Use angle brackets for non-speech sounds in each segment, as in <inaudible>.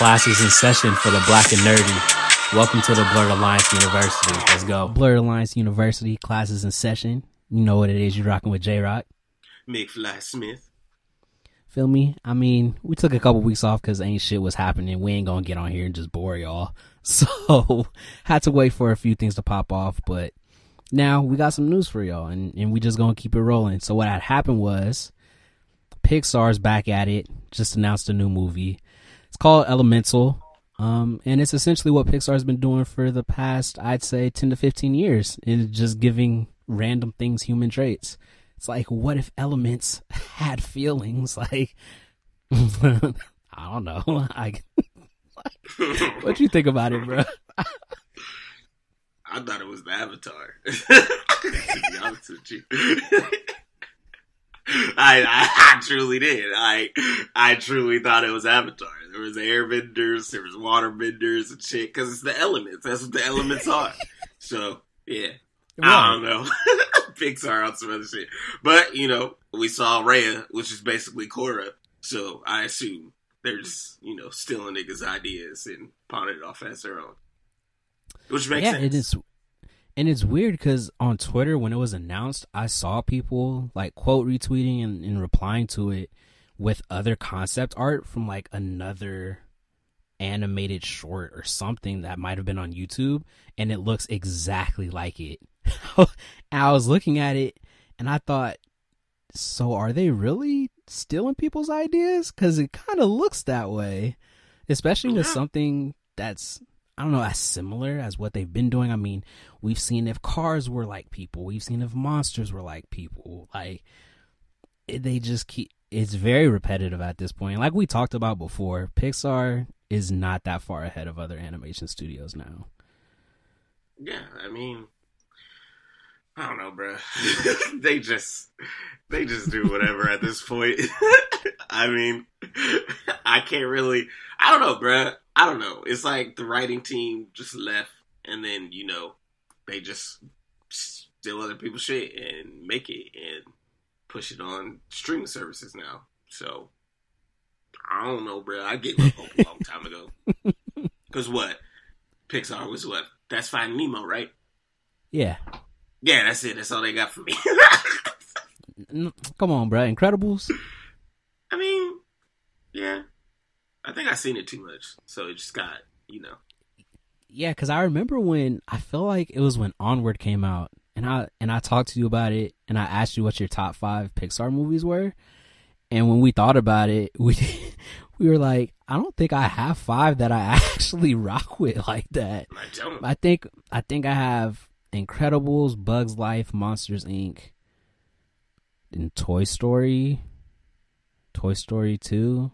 Classes in session for the black and nerdy. Welcome to the Blerd Alliance University. Let's go. Blerd Alliance University classes in session. You know what it is. You're rocking with J Rock. McFly Smith. Feel me? I mean, we took a couple weeks off because ain't shit was happening. We ain't gonna get on here and just bore y'all. <laughs> So had to wait for a few things to pop off, but now we got some news for y'all, and, and we just gonna keep it rolling. So what had happened was Pixar's back at it. Just announced a new movie. It's called Elemental. Um, and it's essentially what Pixar's been doing for the past, I'd say, 10 to 15 years, is just giving random things human traits. It's like, what if elements <laughs> had feelings? <laughs> Like, I don't know. <laughs> Like, what do you think about it, bro? I thought it was the Avatar. to be honest with you. I, I, I truly did. I I truly thought it was Avatar. There was airbenders, there was waterbenders and shit. Because it's the elements. That's what the elements <laughs> are. So yeah, I don't know. <laughs> Pixar on some other shit, but you know, we saw Raya, which is basically Korra. So I assume they're just you know stealing niggas' ideas and pawning it off as their own, which makes yeah, sense. it is. And it's weird because on Twitter, when it was announced, I saw people like quote retweeting and, and replying to it with other concept art from like another animated short or something that might have been on YouTube, and it looks exactly like it. <laughs> I was looking at it and I thought, so are they really stealing people's ideas? Because it kind of looks that way, especially with something that's I don't know as similar as what they've been doing. I mean, we've seen if cars were like people, we've seen if monsters were like people. Like they just keep. It's very repetitive at this point. Like we talked about before, Pixar is not that far ahead of other animation studios now. Yeah, I mean, I don't know, bro. <laughs> they just they just do whatever at this point. <laughs> I mean, I can't really. I don't know, bro. I don't know. It's like the writing team just left, and then you know they just steal other people's shit and make it and push it on streaming services now. So I don't know, bro. I gave up hope a long time ago. <laughs> Cause what? Pixar was what? That's Finding Nemo, right? Yeah, Yeah, that's it. That's all they got for me. <laughs> Come on, bro. Incredibles. I mean, yeah. I think I've seen it too much, so it just got you know. Yeah, because I remember when I feel like it was when Onward came out, and I and I talked to you about it, and I asked you what your top five Pixar movies were, and when we thought about it, <laughs> we we were like, I don't think I have five that I <laughs> actually rock with like that. I don't. I think I think I have Incredibles, Bugs Life, Monsters Inc., and Toy Story, Toy Story Two.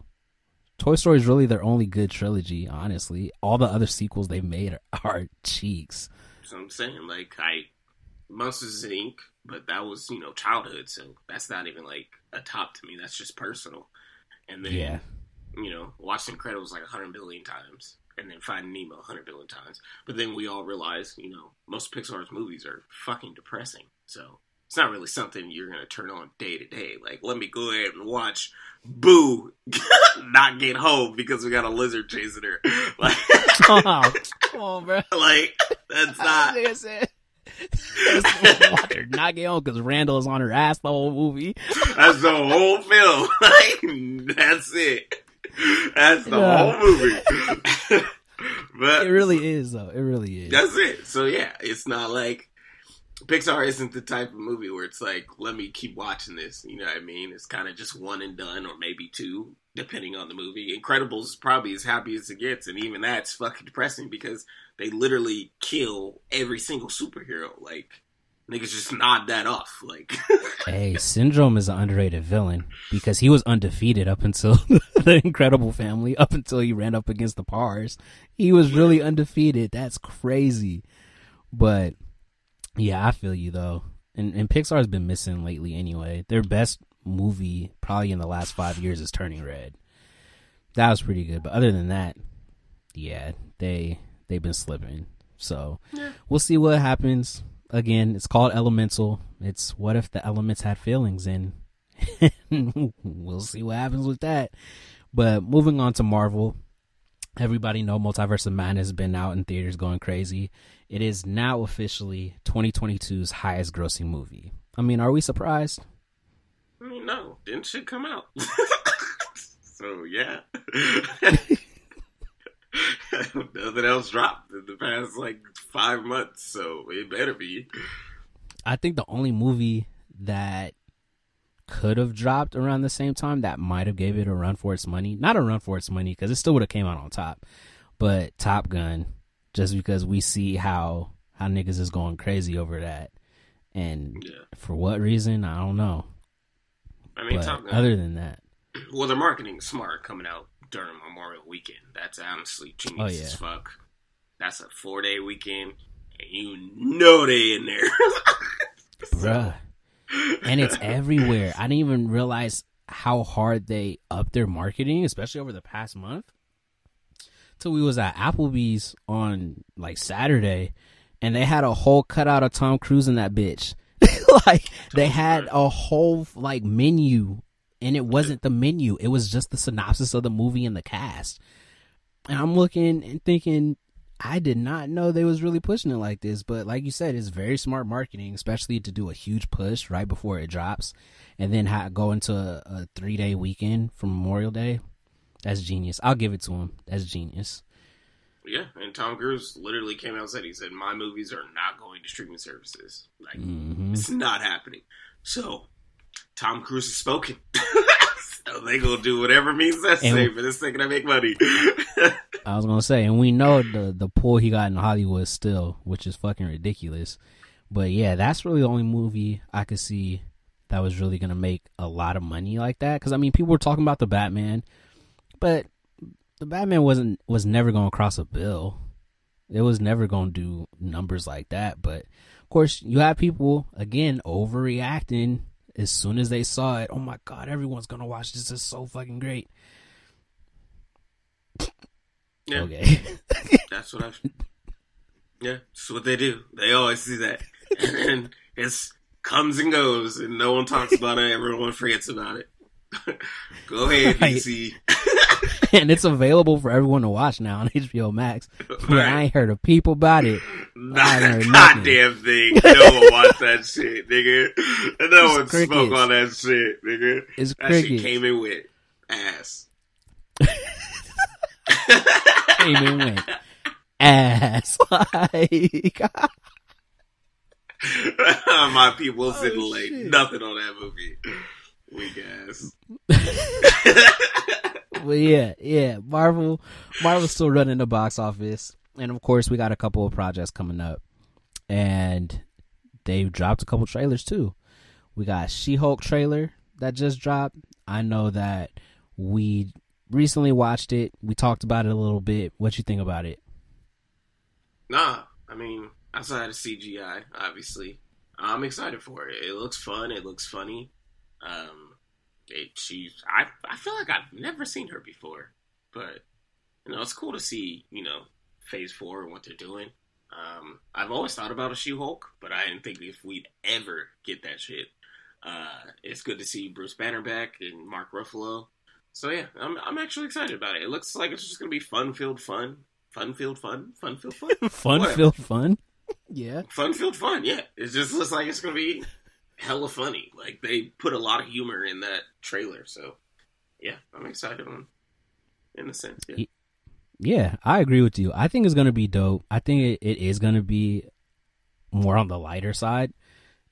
Toy Story is really their only good trilogy, honestly. All the other sequels they've made are, <laughs> are cheeks. So I'm saying, like, I Monsters Inc., but that was you know childhood, so that's not even like a top to me. That's just personal. And then Yeah. you know, watched Incredibles like a hundred billion times, and then Finding Nemo a hundred billion times. But then we all realize, you know, most Pixar's movies are fucking depressing. So it's not really something you're gonna turn on day to day. Like, let me go ahead and watch Boo <laughs> not get home because we got a lizard chasing her. <laughs> Like, oh, come on, bro. <laughs> like that's not. Water not get on because Randall is on her ass the whole movie. That's the whole film. Like, that's it. That's the Yeah. whole movie. But It really is, though. It really is. That's it. So yeah, it's not like Pixar isn't the type of movie where it's like, let me keep watching this. You know what I mean? It's kind of just one and done, or maybe two, depending on the movie. Incredibles is probably as happy as it gets, and even that's fucking depressing because they literally kill every single superhero. Like niggas just nod that off. Like <laughs> Hey, Syndrome is an underrated villain because he was undefeated up until <laughs> the Incredible Family, up until he ran up against the Parrs. He was really undefeated. That's crazy. But yeah, I feel you though. And, and Pixar's been missing lately anyway. Their best movie, probably in the last five years, is Turning Red. That was pretty good. But other than that, yeah, they they've been slipping. So we'll see what happens. Again, it's called Elemental. It's what if the elements had feelings, and <laughs> we'll see what happens with that. But moving on to Marvel, everybody know Multiverse of Madness has been out in theaters going crazy. It is now officially 2022's highest grossing movie. I mean, are we surprised? I mean, no, didn't shit come out. <laughs> so yeah. <laughs> <laughs> Nothing else dropped in the past like five months, so it better be. I think the only movie that could have dropped around the same time that might have gave it a run for its money. Not a run for its money because it still would have came out on top. But Top Gun, just because we see how how niggas is going crazy over that, and Yeah. for what reason I don't know. I mean, Top Gun. other than that, well, their marketing smart coming out during Memorial Weekend. That's honestly genius Oh, yeah. as fuck. That's a four day weekend, and you know they in there. <laughs> bruh, and it's everywhere. I didn't even realize how hard they upped their marketing, especially over the past month. Till we was at Applebee's on like Saturday, and they had a whole cutout of Tom Cruise in that bitch. <laughs> like they had a whole like menu, and it wasn't the menu; it was just the synopsis of the movie and the cast. And I'm looking and thinking, I did not know they was really pushing it like this, but like you said, it's very smart marketing, especially to do a huge push right before it drops, and then ha- go into a, a three day weekend from Memorial Day. That's genius. I'll give it to him. That's genius. yeah, and Tom Cruise literally came out and said he said my movies are not going to streaming services. Like hmm it's not happening. So Tom Cruise has spoken. <laughs> so they gonna do whatever means necessary for this thing to make money. I was gonna say, and we know the the pull he got in Hollywood still, which is fucking ridiculous. But yeah, that's really the only movie I could see that was really gonna make a lot of money like that. Because I mean, people were talking about the Batman, but the Batman wasn't was never gonna cross a bill. It was never gonna do numbers like that. But of course, you have people again overreacting as soon as they saw it. Oh my god, everyone's gonna watch this. It's so fucking great. yeah, Okay. <laughs> that's what I've. Yeah, that's what they do. They always do that, <laughs> and then it's comes and goes, and no one talks about it. Everyone forgets about it. <laughs> Go ahead, Right. DC. And it's available for everyone to watch now on <laughs> HBO Max. But I ain't heard a peep about it. Not a goddamn thing. <laughs> No one watched that shit, nigga. No It's one spoke on that shit, nigga. It's That shit came in with ass. <laughs> Came in went ass. Like, My people didn't Oh, like nothing on that movie. Weak ass. But yeah, yeah. Marvel, Marvel's still running the box office, and of course, we got a couple of projects coming up, and they've dropped a couple trailers too. We got She-Hulk trailer that just dropped. I know that we recently watched it. We talked about it a little bit. What you think about it? Nah, I mean, outside of CGI, obviously, I'm excited for it. It looks fun. It looks funny. Um, it, she's. I. I feel like I've never seen her before, but you know, it's cool to see. You know, Phase Four and what they're doing. Um, I've always thought about a She-Hulk, but I didn't think if we'd ever get that shit. Uh, it's good to see Bruce Banner back and Mark Ruffalo. So yeah, I'm I'm actually excited about it. It looks like it's just gonna be fun-filled fun, fun-filled fun, fun-filled fun. Fun, <laughs> Whatever. feel fun. Yeah. fun filled fun. Yeah, it just looks like it's gonna be hella funny. Like they put a lot of humor in that trailer, so yeah, I'm excited on in a sense. Yeah. Yeah, I agree with you. I think it's gonna be dope. I think it, it is gonna be more on the lighter side,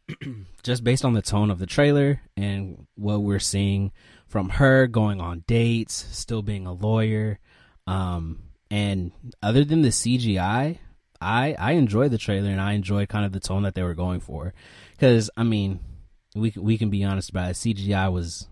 <clears throat> just based on the tone of the trailer and what we're seeing from her going on dates, still being a lawyer, um, and other than the CGI, I I enjoyed the trailer and I enjoyed kind of the tone that they were going for, because I mean, we can- we can be honest about it. CGI was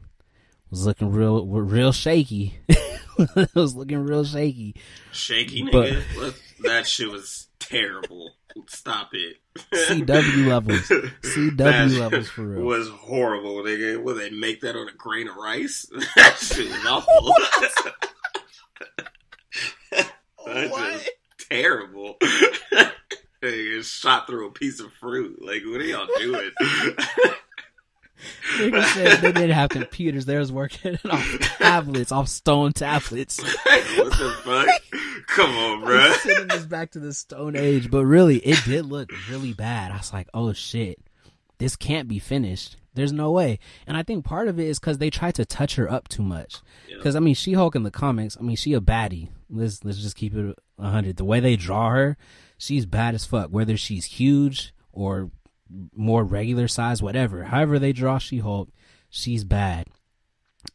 was looking real real shaky. it <laughs> was looking real shaky. Shaky But- nigga, that shit was terrible. Stop it. CW <laughs> levels. CW That levels for real. Was horrible, nigga. Will they make that on a grain of rice? <laughs> that shit was awful. That's just terrible. Nigga shot through a piece of fruit. Like, what are y'all doing? <laughs> Nigga said they didn't have computers. They was working <laughs> off tablets, off stone tablets. <laughs> what the fuck? Come on, bro. Sending this back to the Stone Age, but really, it did look really bad. I was like, oh shit, this can't be finished. There's no way. And I think part of it is because they tried to touch her up too much. Because I mean, She Hulk in the comics, I mean, she a baddie. Let's let's just keep it hundred. The way they draw her, she's bad as fuck. Whether she's huge or more regular size, whatever. However they draw She Hulk, she's bad.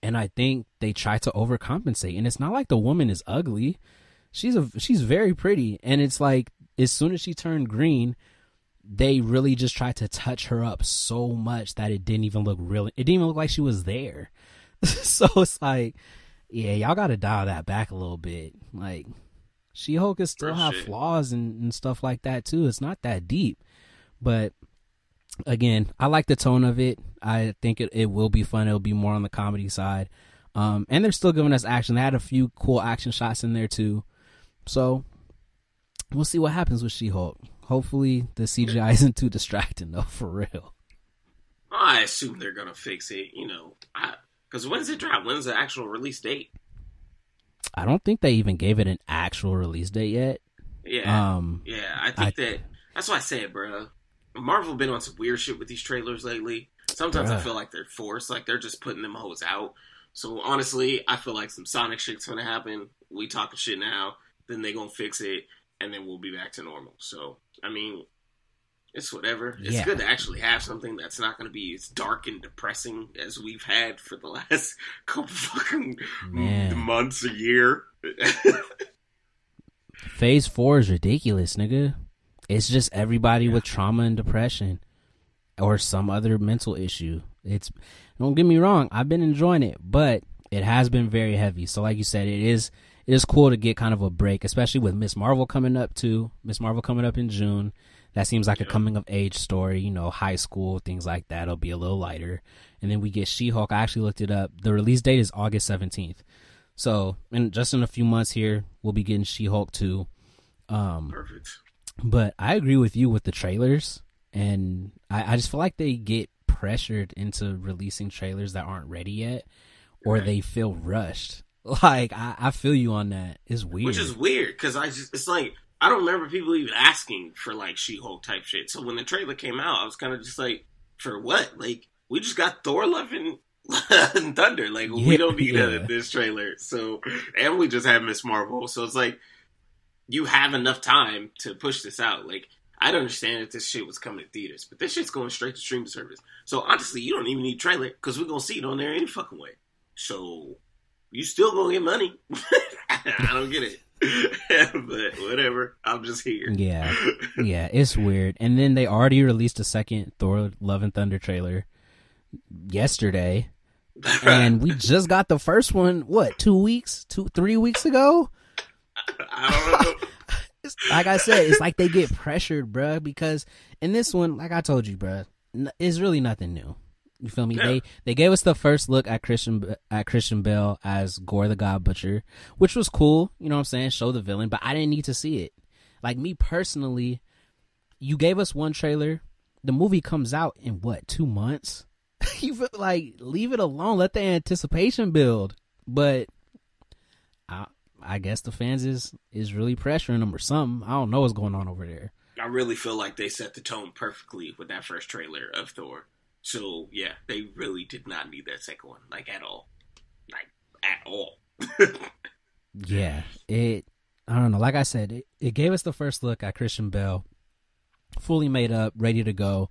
And I think they try to overcompensate. And it's not like the woman is ugly. She's a she's very pretty. And it's like as soon as she turned green, they really just tried to touch her up so much that it didn't even look real. It didn't even look like she was there. <laughs> so it's like, yeah, y'all got to dial that back a little bit. Like, She Hulk can still For have shit. flaws and, and stuff like that too. It's not that deep, but again, I like the tone of it. I think it, it will be fun. It'll be more on the comedy side. Um, and they're still giving us action. They had a few cool action shots in there too. So we'll see what happens with She Hulk. Hopefully the CGI <laughs> isn't too distracting though, for real. I assume they're gonna fix it. You know, because when's it drop? When's the actual release date? I don't think they even gave it an actual release date yet. Yeah, Um, yeah. I think that that's why I said, bro. Marvel been on some weird shit with these trailers lately. Sometimes I feel like they're forced, like they're just putting them hoes out. So honestly, I feel like some Sonic shit's gonna happen. We talking shit now, then they gonna fix it, and then we'll be back to normal. So I mean, it's whatever. It's Yeah. good to actually have something that's not gonna be as dark and depressing as we've had for the <laughs> last couple fucking Man. months, a year. <laughs> Phase four is ridiculous, nigga. It's just everybody with trauma and depression or some other mental issue. It's don't get me wrong, I've been enjoying it, but it has been very heavy. So like you said, it is it is cool to get kind of a break, especially with Miss Marvel coming up too. Miss Marvel coming up in June. That seems like a coming of age story, you know, high school, things like that. It'll be a little lighter. And then we get She Hulk. I actually looked it up. The release date is August 17th. So, in just in a few months here, we'll be getting She Hulk 2. Um, Perfect. but I agree with you with the trailers, and I, I just feel like they get pressured into releasing trailers that aren't ready yet, or they feel rushed. <laughs> Like I, I feel you on that. It's weird. Which is weird because I just it's like I don't remember people even asking for like She Hulk type shit. So when the trailer came out, I was kind of just like, for what? Like we just got Thor, Love, and, <laughs> and Thunder. Like we Yeah, don't need yeah. this trailer. So and we just have Miss Marvel. So it's like you have enough time to push this out. Like I'd understand if this shit was coming to theaters, but this shit's going straight to streaming service. So honestly, you don't even need trailer because we're gonna see it on there any fucking way. So you still gonna get money. <laughs> I don't get it. <laughs> but whatever. I'm just here. Yeah. <laughs> yeah, it's weird. And then they already released a second Thor: Love and Thunder trailer yesterday, <laughs> and we just got the first one. What? Two weeks? Two, three weeks ago? I don't know. Like I said, it's like they get pressured, bruh, because in this one, like I told you, bruh, it's really nothing new. You feel me? Yeah. They they gave us the first look at Christian at Christian Bale as Gorr the God Butcher, which was cool. You know what I'm saying? Show the villain, but I didn't need to see it. Like me personally, you gave us one trailer. The movie comes out in what two months? <laughs> you feel like leave it alone. Let the anticipation build. But I I guess the fans is is really pressuring them or something. I don't know what's going on over there. I really feel like they set the tone perfectly with that first trailer of Thor. So yeah, they really did not need that second one, like at all, like at all. <laughs> Yeah, it. I don't know. Like I said, it, it gave us the first look at Christian Bale, fully made up, ready to go.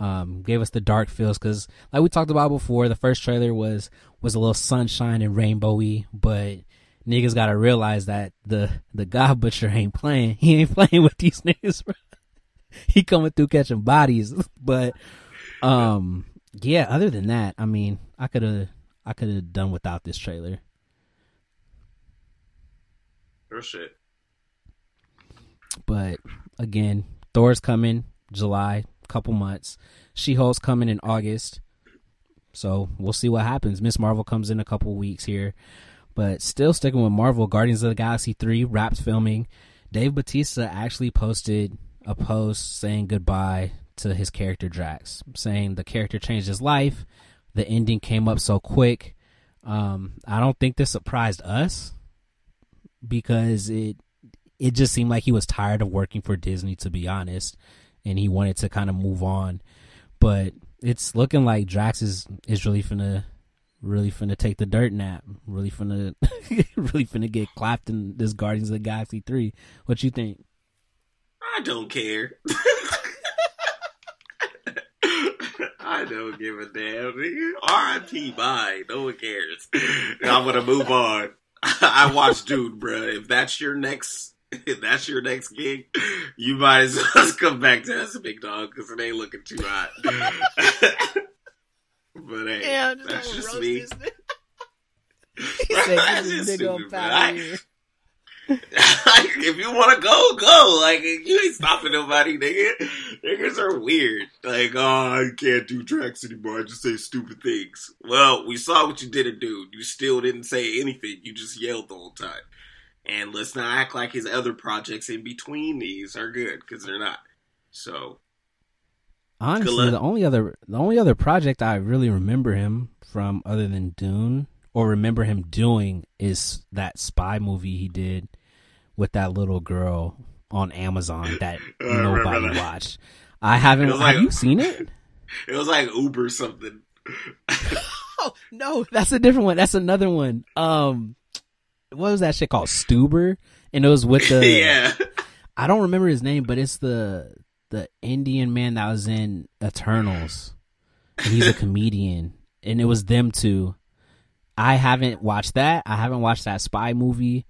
Um, gave us the dark feels because, like we talked about before, the first trailer was was a little sunshine and rainbowy, but niggas gotta realize that the the God Butcher ain't playing. <laughs> He ain't playing with these <laughs> niggas. Bro. He coming through catching bodies, but um, yeah. Other than that, I mean, I could have I could have done without this trailer. Real shit. But again, Thor's coming July, couple months. She Hulk's coming in August. So we'll see what happens. Miss Marvel comes in a couple weeks here. But still sticking with Marvel, Guardians of the Galaxy 3 wrapped filming. Dave Batista actually posted a post saying goodbye to his character Drax, saying the character changed his life. The ending came up so quick. Um, I don't think this surprised us because it it just seemed like he was tired of working for Disney, to be honest, and he wanted to kind of move on. But it's looking like Drax is is really finna really finna take the dirt nap. Really finna <laughs> really finna get clapped in this Guardians of the Galaxy three. What you think? I don't care. <laughs> I don't give a damn. R.I.P. Bye. No one cares. I'm gonna move on. <laughs> I watched Dune, bro. If that's your next, <laughs> if that's your next gig, you might as well <laughs> come back to us, big dog, because it ain't looking too hot. but hey, yeah, that's just me. he said, "Get this nigga up out of here." like, <laughs> if you want to go, go. Like, you ain't stopping nobody, nigga. Niggas are weird. Like, oh, I can't do Drax anymore. I just say stupid things. Well, we saw what you did to Dune. You still didn't say anything. You just yelled the whole time. And let's not act like his other projects in between these are good, because they're not. So, honestly, the only other the only other project I really remember him from, other than Dune, or remember him doing, is that spy movie he did with that little girl on Amazon that <laughs> nobody that. watched. I haven't. Have like, you seen it? <laughs> It was like Uber something. <laughs> oh no, that's a different one. That's another one. Um, what was that shit called? Stuber, and it was with the. yeah. I don't remember his name, but it's the the Indian man that was in Eternals, and he's a comedian, and it was them two. I haven't watched that. I haven't watched that spy movie.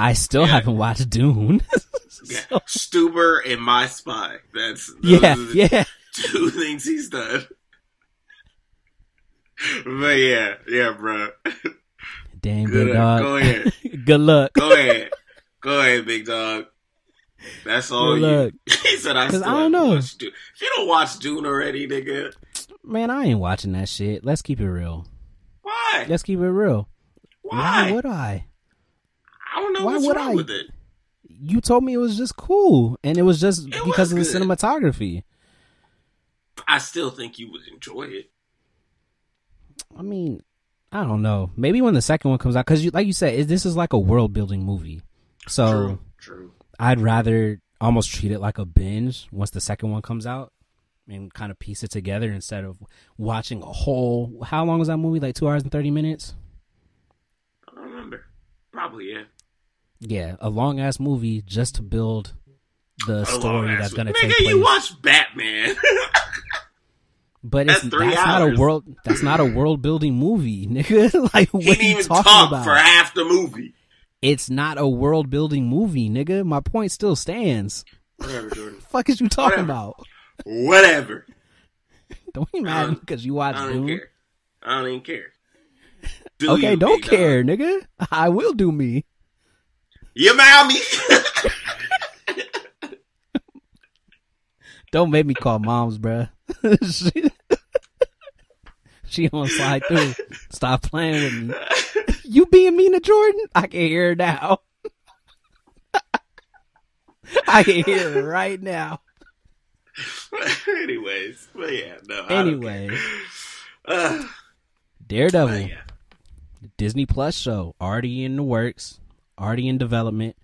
I still yeah. haven't watched Dune. <laughs> so. Yeah, Stuber and My Spy. That's yeah, yeah. Two <laughs> things he's done. But yeah, yeah, bro. Damn, good, big dog. Go ahead. <laughs> good luck. Go ahead. Go ahead, big dog. That's all good you. Luck. he said, "I still I don't know. Watch Dune. If you don't watch Dune already, nigga, man, I ain't watching that shit. Let's keep it real. Why? Let's keep it real. Why, Why would I? I don't know Why what's would wrong I? with it. You told me it was just cool, and it was just it because was of the cinematography. I still think you would enjoy it. I mean, I don't know. Maybe when the second one comes out, because like you said, this is like a world building movie. So true, true. I'd rather almost treat it like a binge once the second one comes out and kind of piece it together instead of watching a whole. How long was that movie? Like two hours and thirty minutes. I don't remember. Probably yeah. Yeah, a long ass movie just to build the story that's gonna take place. You watch Batman. <laughs> But it's that's, that's not a world. That's not a world building movie, <laughs> nigga. <laughs> like what are you talking about? For half the movie, it's not a world building movie, nigga. My point still stands. Whatever, Jordan. fuck is you talking Whatever. about? Whatever. don't be mad because you watch I don't Dune. Care. I don't even care. Do okay, don't care, dog. nigga. I will do me. You me. Don't make me call moms, bruh. <laughs> she, she on slide through. Stop playing with me. You being mean to Jordan? I can hear her now. <laughs> I can hear her right now. Anyways, but yeah, no. Anyway, uh, <sighs> Daredevil, yeah. Disney Plus show already in the works already in development.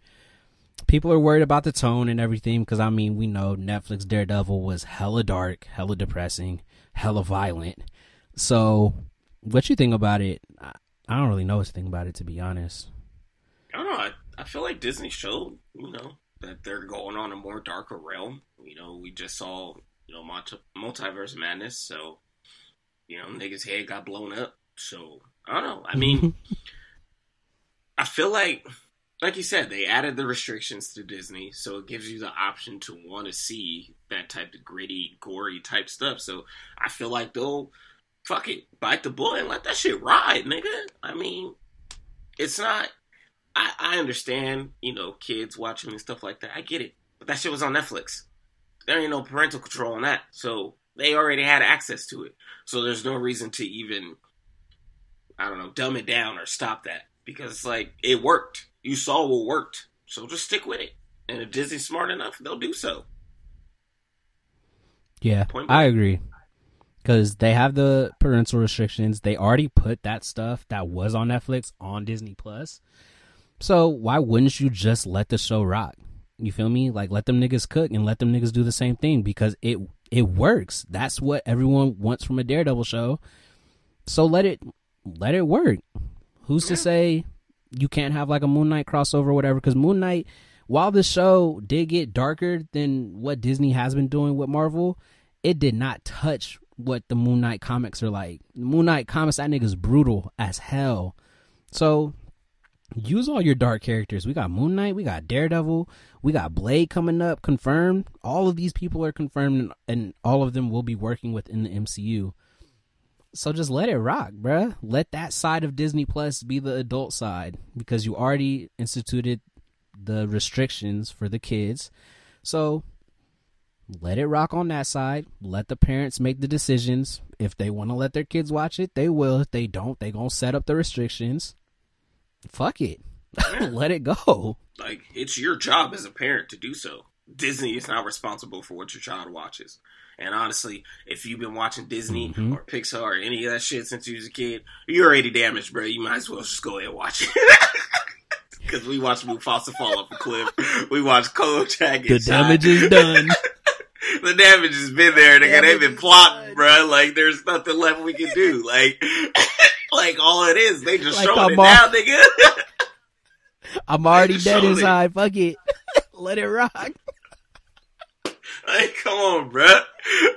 People are worried about the tone and everything because I mean we know Netflix Daredevil was hella dark, hella depressing, hella violent. So, what you think about it? I, I don't really know what to think about it to be honest. I don't know. I, I feel like Disney showed you know that they're going on a more darker realm. You know, we just saw you know multi- multiverse madness, so you know niggas' head got blown up. So I don't know. I mean, <laughs> I feel like like you said, they added the restrictions to Disney, so it gives you the option to want to see that type of gritty, gory type stuff. So I feel like they'll fuck it, bite the bullet and let that shit ride, nigga. I mean, it's not. I, I understand, you know, kids watching and stuff like that. I get it, but that shit was on Netflix. There ain't no parental control on that, so they already had access to it. So there's no reason to even, I don't know, dumb it down or stop that because like it worked you saw what worked. So just stick with it. And if Disney's smart enough, they'll do so. Yeah, I agree. Because they have the parental restrictions. They already put that stuff that was on Netflix on Disney Plus. So why wouldn't you just let the show rock? You feel me? Like let them niggas cook and let them niggas do the same thing because it it works. That's what everyone wants from a Daredevil show. So let it let it work. Who's to say you can't have like a Moon Knight crossover or whatever? Because Moon Knight, while the show did get darker than what Disney has been doing with Marvel, it did not touch what the Moon Knight comics are like. Moon Knight comics, that nigga's brutal as hell. So use all your dark characters. We got Moon Knight, we got Daredevil, we got Blade coming up, confirmed. All of these people are confirmed, and, and all of them will be working within the MCU. So just let it rock, bruh. Let that side of Disney Plus be the adult side because you already instituted the restrictions for the kids. So let it rock on that side. Let the parents make the decisions. If they want to let their kids watch it, they will. If they don't, they going to set up the restrictions fuck it. <laughs> Let it go. Like it's your job as a parent to do so. Disney is not responsible for what your child watches. And honestly, if you've been watching Disney mm-hmm. or Pixar or any of that shit since you was a kid, you're already damaged, bro. You might as well just go ahead and watch it. <laughs> Because we watched Mufasa fall off a cliff. We watched Kojak The damage is <laughs> done. the damage has been there, nigga. They've been plotting, bro. Like, there's nothing left we can do. Like, <laughs> like all it is, they just like showing it all, now, nigga. I'm already dead inside. It. Fuck it, let it rock. Like, come on, bro.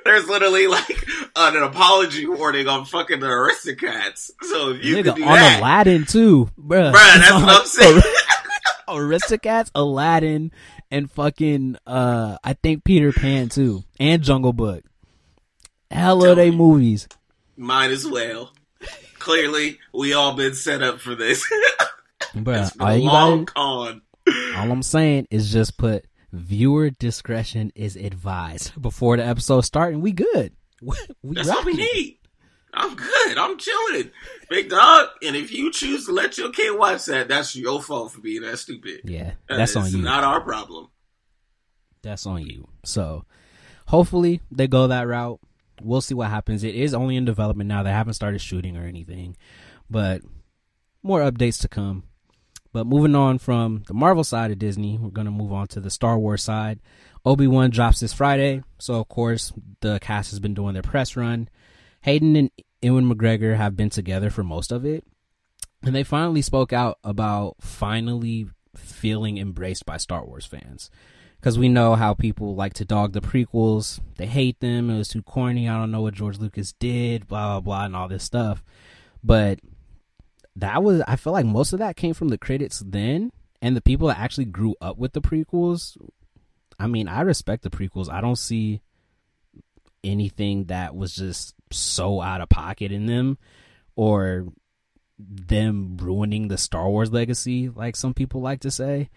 There's literally like an apology warning on fucking the Aristocats. So if you Nigga, on that, Aladdin too, bro. Bro, <laughs> that's what I'm <laughs> saying. <laughs> Aristocats, Aladdin, and fucking uh, I think Peter Pan too, and Jungle Book. Hell of they movies. Might as well clearly we all been set up for this. Bruh, all, long gotta, con. all I'm saying is just put viewer discretion is advised before the episode start, and we good. <laughs> We That's all we need. I'm good. I'm chilling, big dog. And if you choose to let your kid watch that, that's your fault for being that stupid. Yeah, that's on you. Not our problem. That's on you. So, hopefully they go that route we'll see what happens. It is only in development now. They haven't started shooting or anything, but more updates to come. But moving on from the Marvel side of Disney, we're going to move on to the Star Wars side. Obi Wan drops this Friday, so of course the cast has been doing their press run. Hayden and Ewan McGregor have been together for most of it, and they finally spoke out about finally feeling embraced by Star Wars fans because we know how people like to dog the prequels. They hate them. It was too corny. I don't know what George Lucas did, blah, blah, blah, and all this stuff. But that was, I feel like most of that came from the critics then and the people that actually grew up with the prequels. I mean, I respect the prequels. I don't see anything that was just so out of pocket in them or them ruining the Star Wars legacy, like some people like to say.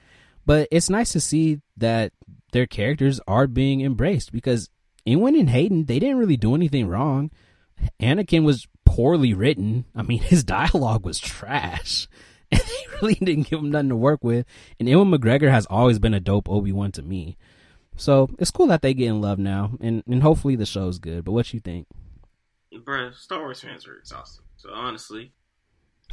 But it's nice to see that their characters are being embraced because Ewan and Hayden, they didn't really do anything wrong. Anakin was poorly written. I mean, <laughs> his dialogue was trash. <laughs> And they really didn't give him nothing to work with. And Ewan McGregor has always been a dope Obi Wan to me. So it's cool that they get in love now. And, and hopefully the show's good. But what you think? Bruh, Star Wars fans are exhausted. So honestly,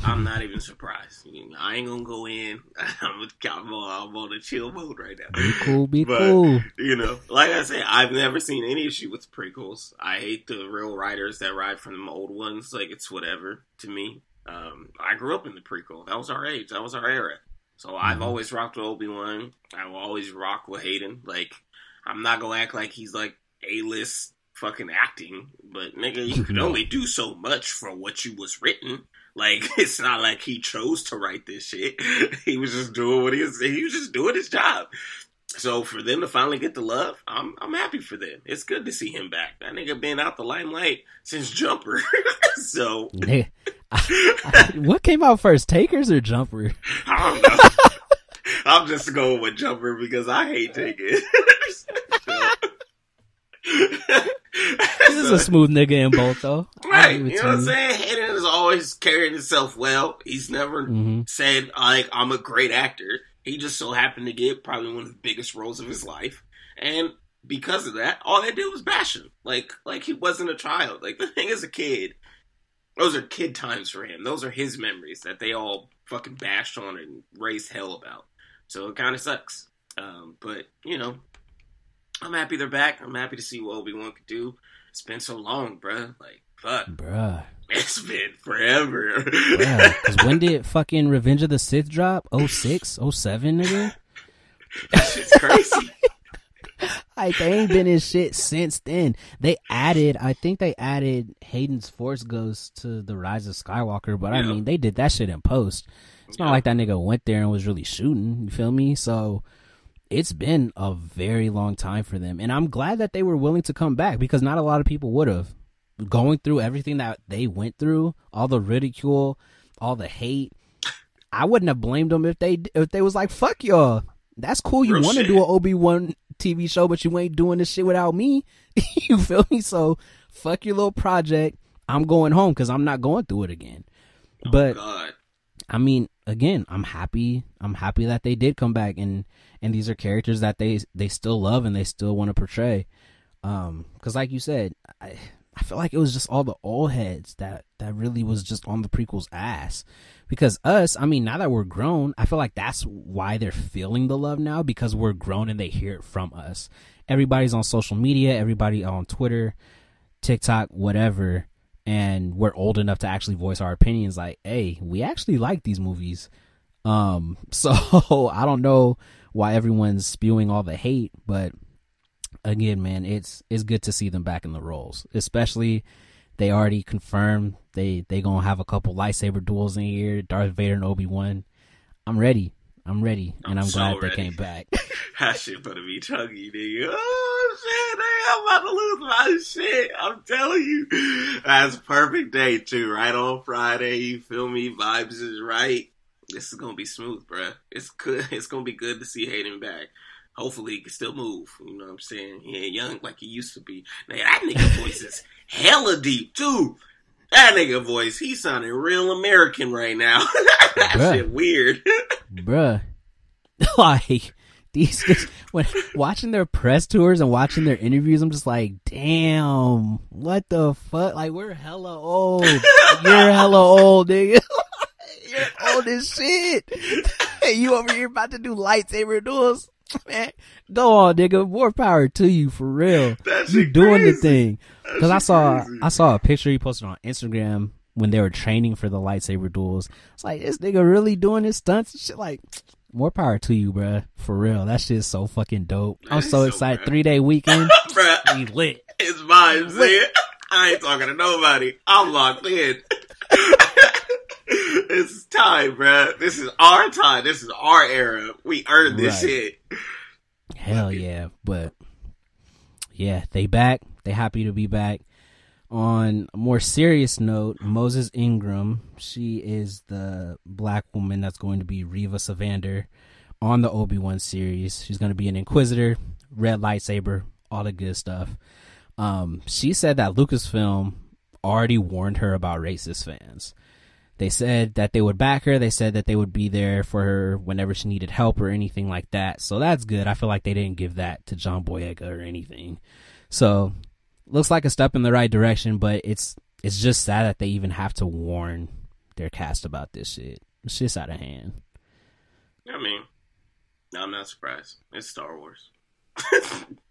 I'm not even surprised. I ain't gonna go in. <laughs> I'm, I'm, on, I'm on a chill mode right now. Be cool, be but, cool. You know, like I said, I've never seen any issue with prequels. I hate the real writers that ride from the old ones. Like it's whatever to me. Um, I grew up in the prequel. That was our age. That was our era. So mm-hmm. I've always rocked with Obi Wan. I will always rock with Hayden. Like I'm not gonna act like he's like a list fucking acting, but nigga, you <laughs> can only do so much for what you was written. Like <laughs> it's not like he chose to write this shit. <laughs> he was just doing what he was. He was just doing his job. So for them to finally get the love, I'm I'm happy for them. It's good to see him back. That nigga been out the limelight since Jumper. <laughs> so what came out first, Takers or Jumper? I don't know. I'm just going with Jumper because I hate Takers. He's so, a smooth nigga in both, though. Right. You know what I'm saying? Hayden has always carried himself well. He's never mm-hmm. said, like, I'm a great actor. He just so happened to get probably one of the biggest roles of his life. And because of that, all they did was bash him. Like, like he wasn't a child. Like, the thing is a kid. those are kid times for him. Those are his memories that they all fucking bashed on and raised hell about. So it kind of sucks. Um, but you know, I'm happy they're back. I'm happy to see what Obi Wan could do. It's been so long, bruh. Like fuck, bruh. It's been forever. Because when <laughs> did fucking Revenge of the Sith drop? 06? 07, nigga? <laughs> It's crazy. <laughs> like they ain't been in shit since then. They added, I think they added Hayden's Force Ghost to the Rise of Skywalker, but I mean they did that shit in post. It's not like that nigga went there and was really shooting. You feel me? So it's been a very long time for them, and I'm glad that they were willing to come back because not a lot of people would have. Going through everything that they went through, all the ridicule, all the hate. I wouldn't have blamed them if they if they was like fuck y'all. That's cool. You want to do an Obi Wan TV show, but you ain't doing this shit without me. <laughs> you feel me? So fuck your little project. I'm going home because I'm not going through it again. Oh, but God. I mean, again, I'm happy. I'm happy that they did come back, and and these are characters that they they still love and they still want to portray. Um, because like you said, I I feel like it was just all the old heads that that really was just on the prequel's ass. Because us, I mean, now that we're grown, I feel like that's why they're feeling the love now because we're grown and they hear it from us. Everybody's on social media, everybody on Twitter, TikTok, whatever, and we're old enough to actually voice our opinions like, "Hey, we actually like these movies." Um, <laughs> so I don't know why everyone's spewing all the hate, but again, man, it's it's good to see them back in the roles. Especially they already confirmed they they to have a couple lightsaber duels in here, Darth Vader and Obi-Wan. I'm ready. I'm ready, and I'm I'm so glad ready. they came back. <laughs> That shit gonna be chunky, nigga. Oh shit, I'm about to lose my shit. I'm telling you. That's a perfect day too, right on Friday. You feel me? Vibes is right. This is gonna be smooth, bruh. It's good. <laughs> It's gonna be good to see Hayden back. Hopefully, he can still move. You know what I'm saying? He ain't young like he used to be. Now that nigga voice is <laughs> hella deep too. That nigga voice, he sounding real American right now. <laughs> that Bruh. shit weird. <laughs> bruh. <laughs> like these guys, when watching their press tours and watching their interviews, I'm just like, damn, what the fuck? Like we're hella old. You're hella old, nigga. You're old as shit. Hey, you over here about to do lightsaber duels? <laughs> Man, go on, nigga. More power to you for real. <laughs> That You doing the thing. Because I saw crazy. I saw a picture he posted on Instagram when they were training for the lightsaber duels. It's like this nigga really doing his stunts and shit. Like <tsk> more power to you, bruh. For real, that shit's so fucking dope. I'm so so excited. Three day weekend, <laughs> Bruh. we lit. It's mine, see? I ain't talking to nobody. I'm locked in. It's time, bruh. This is our time. This is our era. We earned this Right. shit. Hell yeah, but yeah, they back. They happy to be back. On a more serious note, Moses Ingram, she is the black woman that's going to be Reva Sevander on the Obi Wan series. She's going to be an Inquisitor, red lightsaber, all the good stuff. Um, she said that Lucasfilm already warned her about racist fans. They said that they would back her. They said that they would be there for her whenever she needed help or anything like that. So that's good. I feel like they didn't give that to John Boyega or anything. So looks like a step in the right direction, but it's it's just sad that they even have to warn their cast about this shit. It's just out of hand. I mean, I'm not surprised. It's Star Wars. <laughs>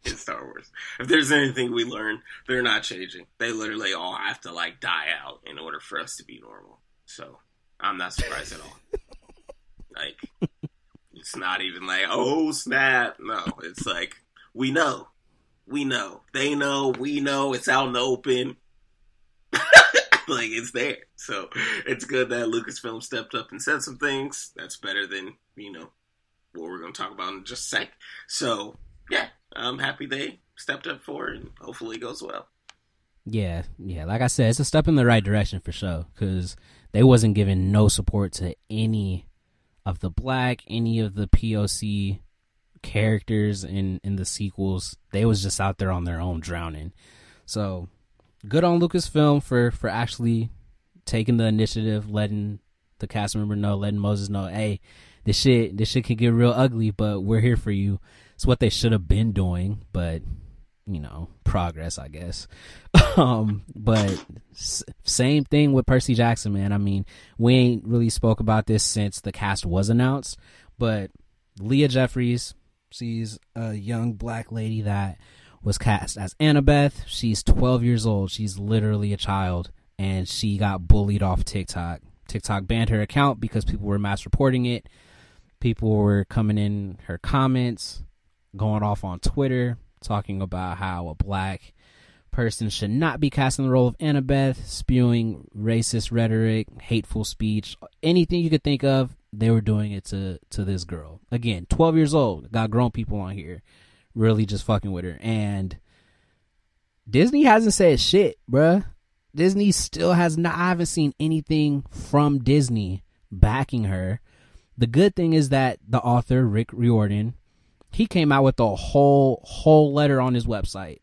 it's Star Wars. If there's anything we learn, they're not changing. They literally all have to like die out in order for us to be normal. So I'm not surprised at all. Like it's not even like, oh snap. No, it's like we know. We know. They know, we know, it's out in the open. <laughs> like it's there. So it's good that Lucasfilm stepped up and said some things. That's better than, you know, what we're gonna talk about in just a sec. So yeah, I'm happy they stepped up for it and hopefully it goes well. Yeah, yeah. Like I said, it's a step in the right direction for sure. Because they wasn't giving no support to any of the black, any of the POC characters in in the sequels. They was just out there on their own, drowning. So good on Lucasfilm for for actually taking the initiative, letting the cast member know, letting Moses know, hey, this shit this shit can get real ugly, but we're here for you. It's what they should have been doing, but you know, progress, I guess. <laughs> um, but s- same thing with Percy Jackson, man. I mean, we ain't really spoke about this since the cast was announced, but Leah Jeffries, she's a young black lady that was cast as Annabeth. She's 12 years old. She's literally a child, and she got bullied off TikTok. TikTok banned her account because people were mass reporting it. People were coming in her comments, going off on Twitter, talking about how a black person should not be cast in the role of Annabeth, spewing racist rhetoric, hateful speech, anything you could think of. They were doing it to to this girl. Again, 12 years old, got grown people on here, really just fucking with her. And Disney hasn't said shit, bruh. Disney still has not. I haven't seen anything from Disney backing her. The good thing is that the author Rick Riordan, he came out with a whole whole letter on his website,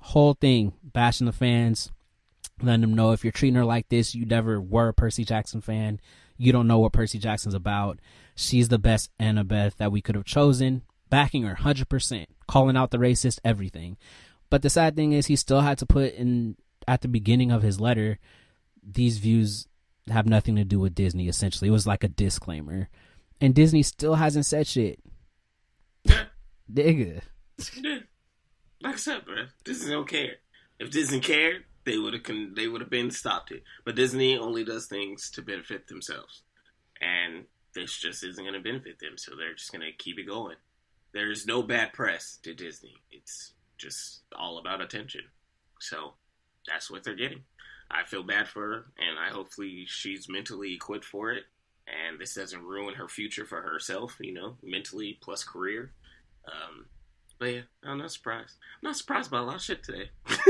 whole thing bashing the fans, letting them know if you're treating her like this, you never were a Percy Jackson fan. You don't know what Percy Jackson's about. She's the best Annabeth that we could have chosen. Backing her 100%, calling out the racist, everything. But the sad thing is, he still had to put in at the beginning of his letter, these views have nothing to do with Disney, essentially. It was like a disclaimer. And Disney still hasn't said shit. Nigga. <laughs> Like I said, bro, Disney don't care. If Disney cared, they would have con- they would have been stopped it. But Disney only does things to benefit themselves, and this just isn't going to benefit them. So they're just going to keep it going. There's no bad press to Disney. It's just all about attention. So that's what they're getting. I feel bad for her, and I hopefully she's mentally equipped for it, and this doesn't ruin her future for herself. You know, mentally plus career. Um, but yeah, I'm not surprised. I'm not surprised by a lot of shit today. <laughs>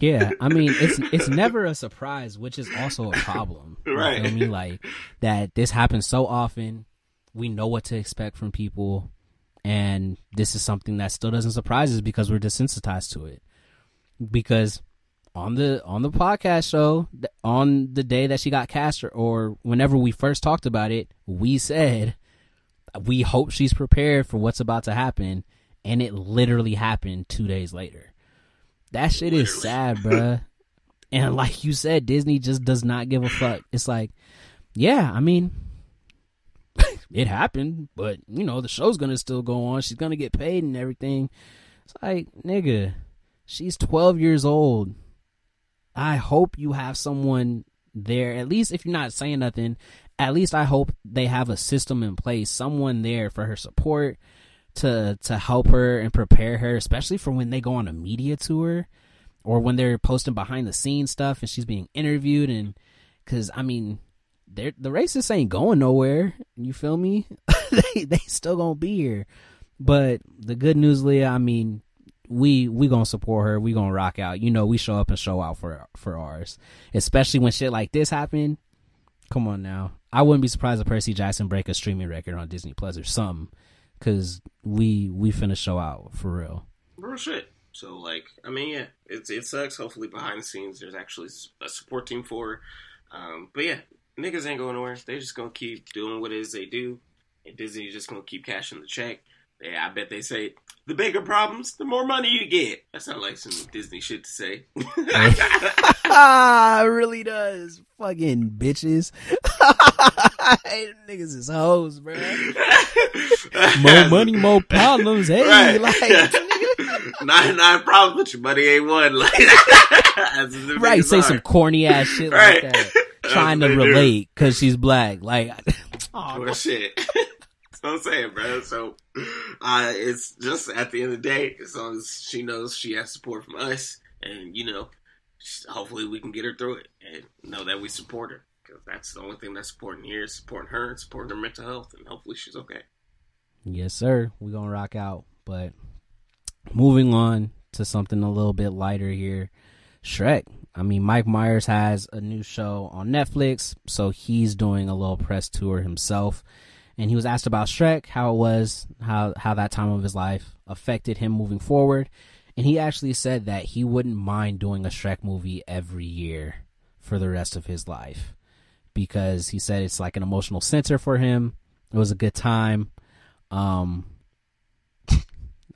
Yeah, I mean it's it's never a surprise, which is also a problem. You Right. I mean, Like that this happens so often. We know what to expect from people, and this is something that still doesn't surprise us because we're desensitized to it. Because on the on the podcast show, on the day that she got cast, or, or whenever we first talked about it, we said we hope she's prepared for what's about to happen, and it literally happened two days later. That shit is sad, bruh. <laughs> and like you said, Disney just does not give a fuck. It's like, yeah, I mean, <laughs> it happened, but you know, the show's gonna still go on. She's gonna get paid and everything. It's like, nigga, she's 12 years old. I hope you have someone there, at least if you're not saying nothing, at least I hope they have a system in place, someone there for her support to to help her and prepare her, especially for when they go on a media tour or when they're posting behind the scenes stuff and she's being interviewed and cuz I mean the racists ain't going nowhere. You feel me? <laughs> they they still gonna be here. But the good news, Leah, I mean, we we gonna support her. We gonna rock out. You know, we show up and show out for for ours, especially when shit like this happen. Come on now, I wouldn't be surprised if Percy Jackson break a streaming record on Disney Plus or something, cause we we finna show out for real. Real shit. So like, I mean, yeah, it's it sucks. Hopefully, behind the scenes, there's actually a support team for. her. Um, but yeah, niggas ain't going nowhere. They just gonna keep doing what it is they do, and Disney's just gonna keep cashing the check. Yeah, I bet they say the bigger problems, the more money you get. That sounds like some Disney shit to say. ah, <laughs> it really does. Fucking bitches. <laughs> Niggas is hoes, bro. <laughs> More money, more problems. Hey, Right. like, nine nine problems, but your money ain't one. Like, right? biggest Say are. some corny ass shit Right. like that, trying to That's what they do. relate because she's black. Like, oh, Well, shit. I'm saying, bro. So, uh, it's just at the end of the day, as long as she knows she has support from us, and you know, hopefully we can get her through it and know that we support her. Because that's the only thing that's supporting here is supporting her and supporting her mental health, and hopefully she's okay. Yes, sir. We're gonna rock out. But moving on to something a little bit lighter here. Shrek. I mean, Mike Myers has a new show on Netflix, so he's doing a little press tour himself. And he was asked about Shrek, how it was, how how that time of his life affected him moving forward. And he actually said that he wouldn't mind doing a Shrek movie every year for the rest of his life. Because he said it's like an emotional center for him. It was a good time. Um, <laughs>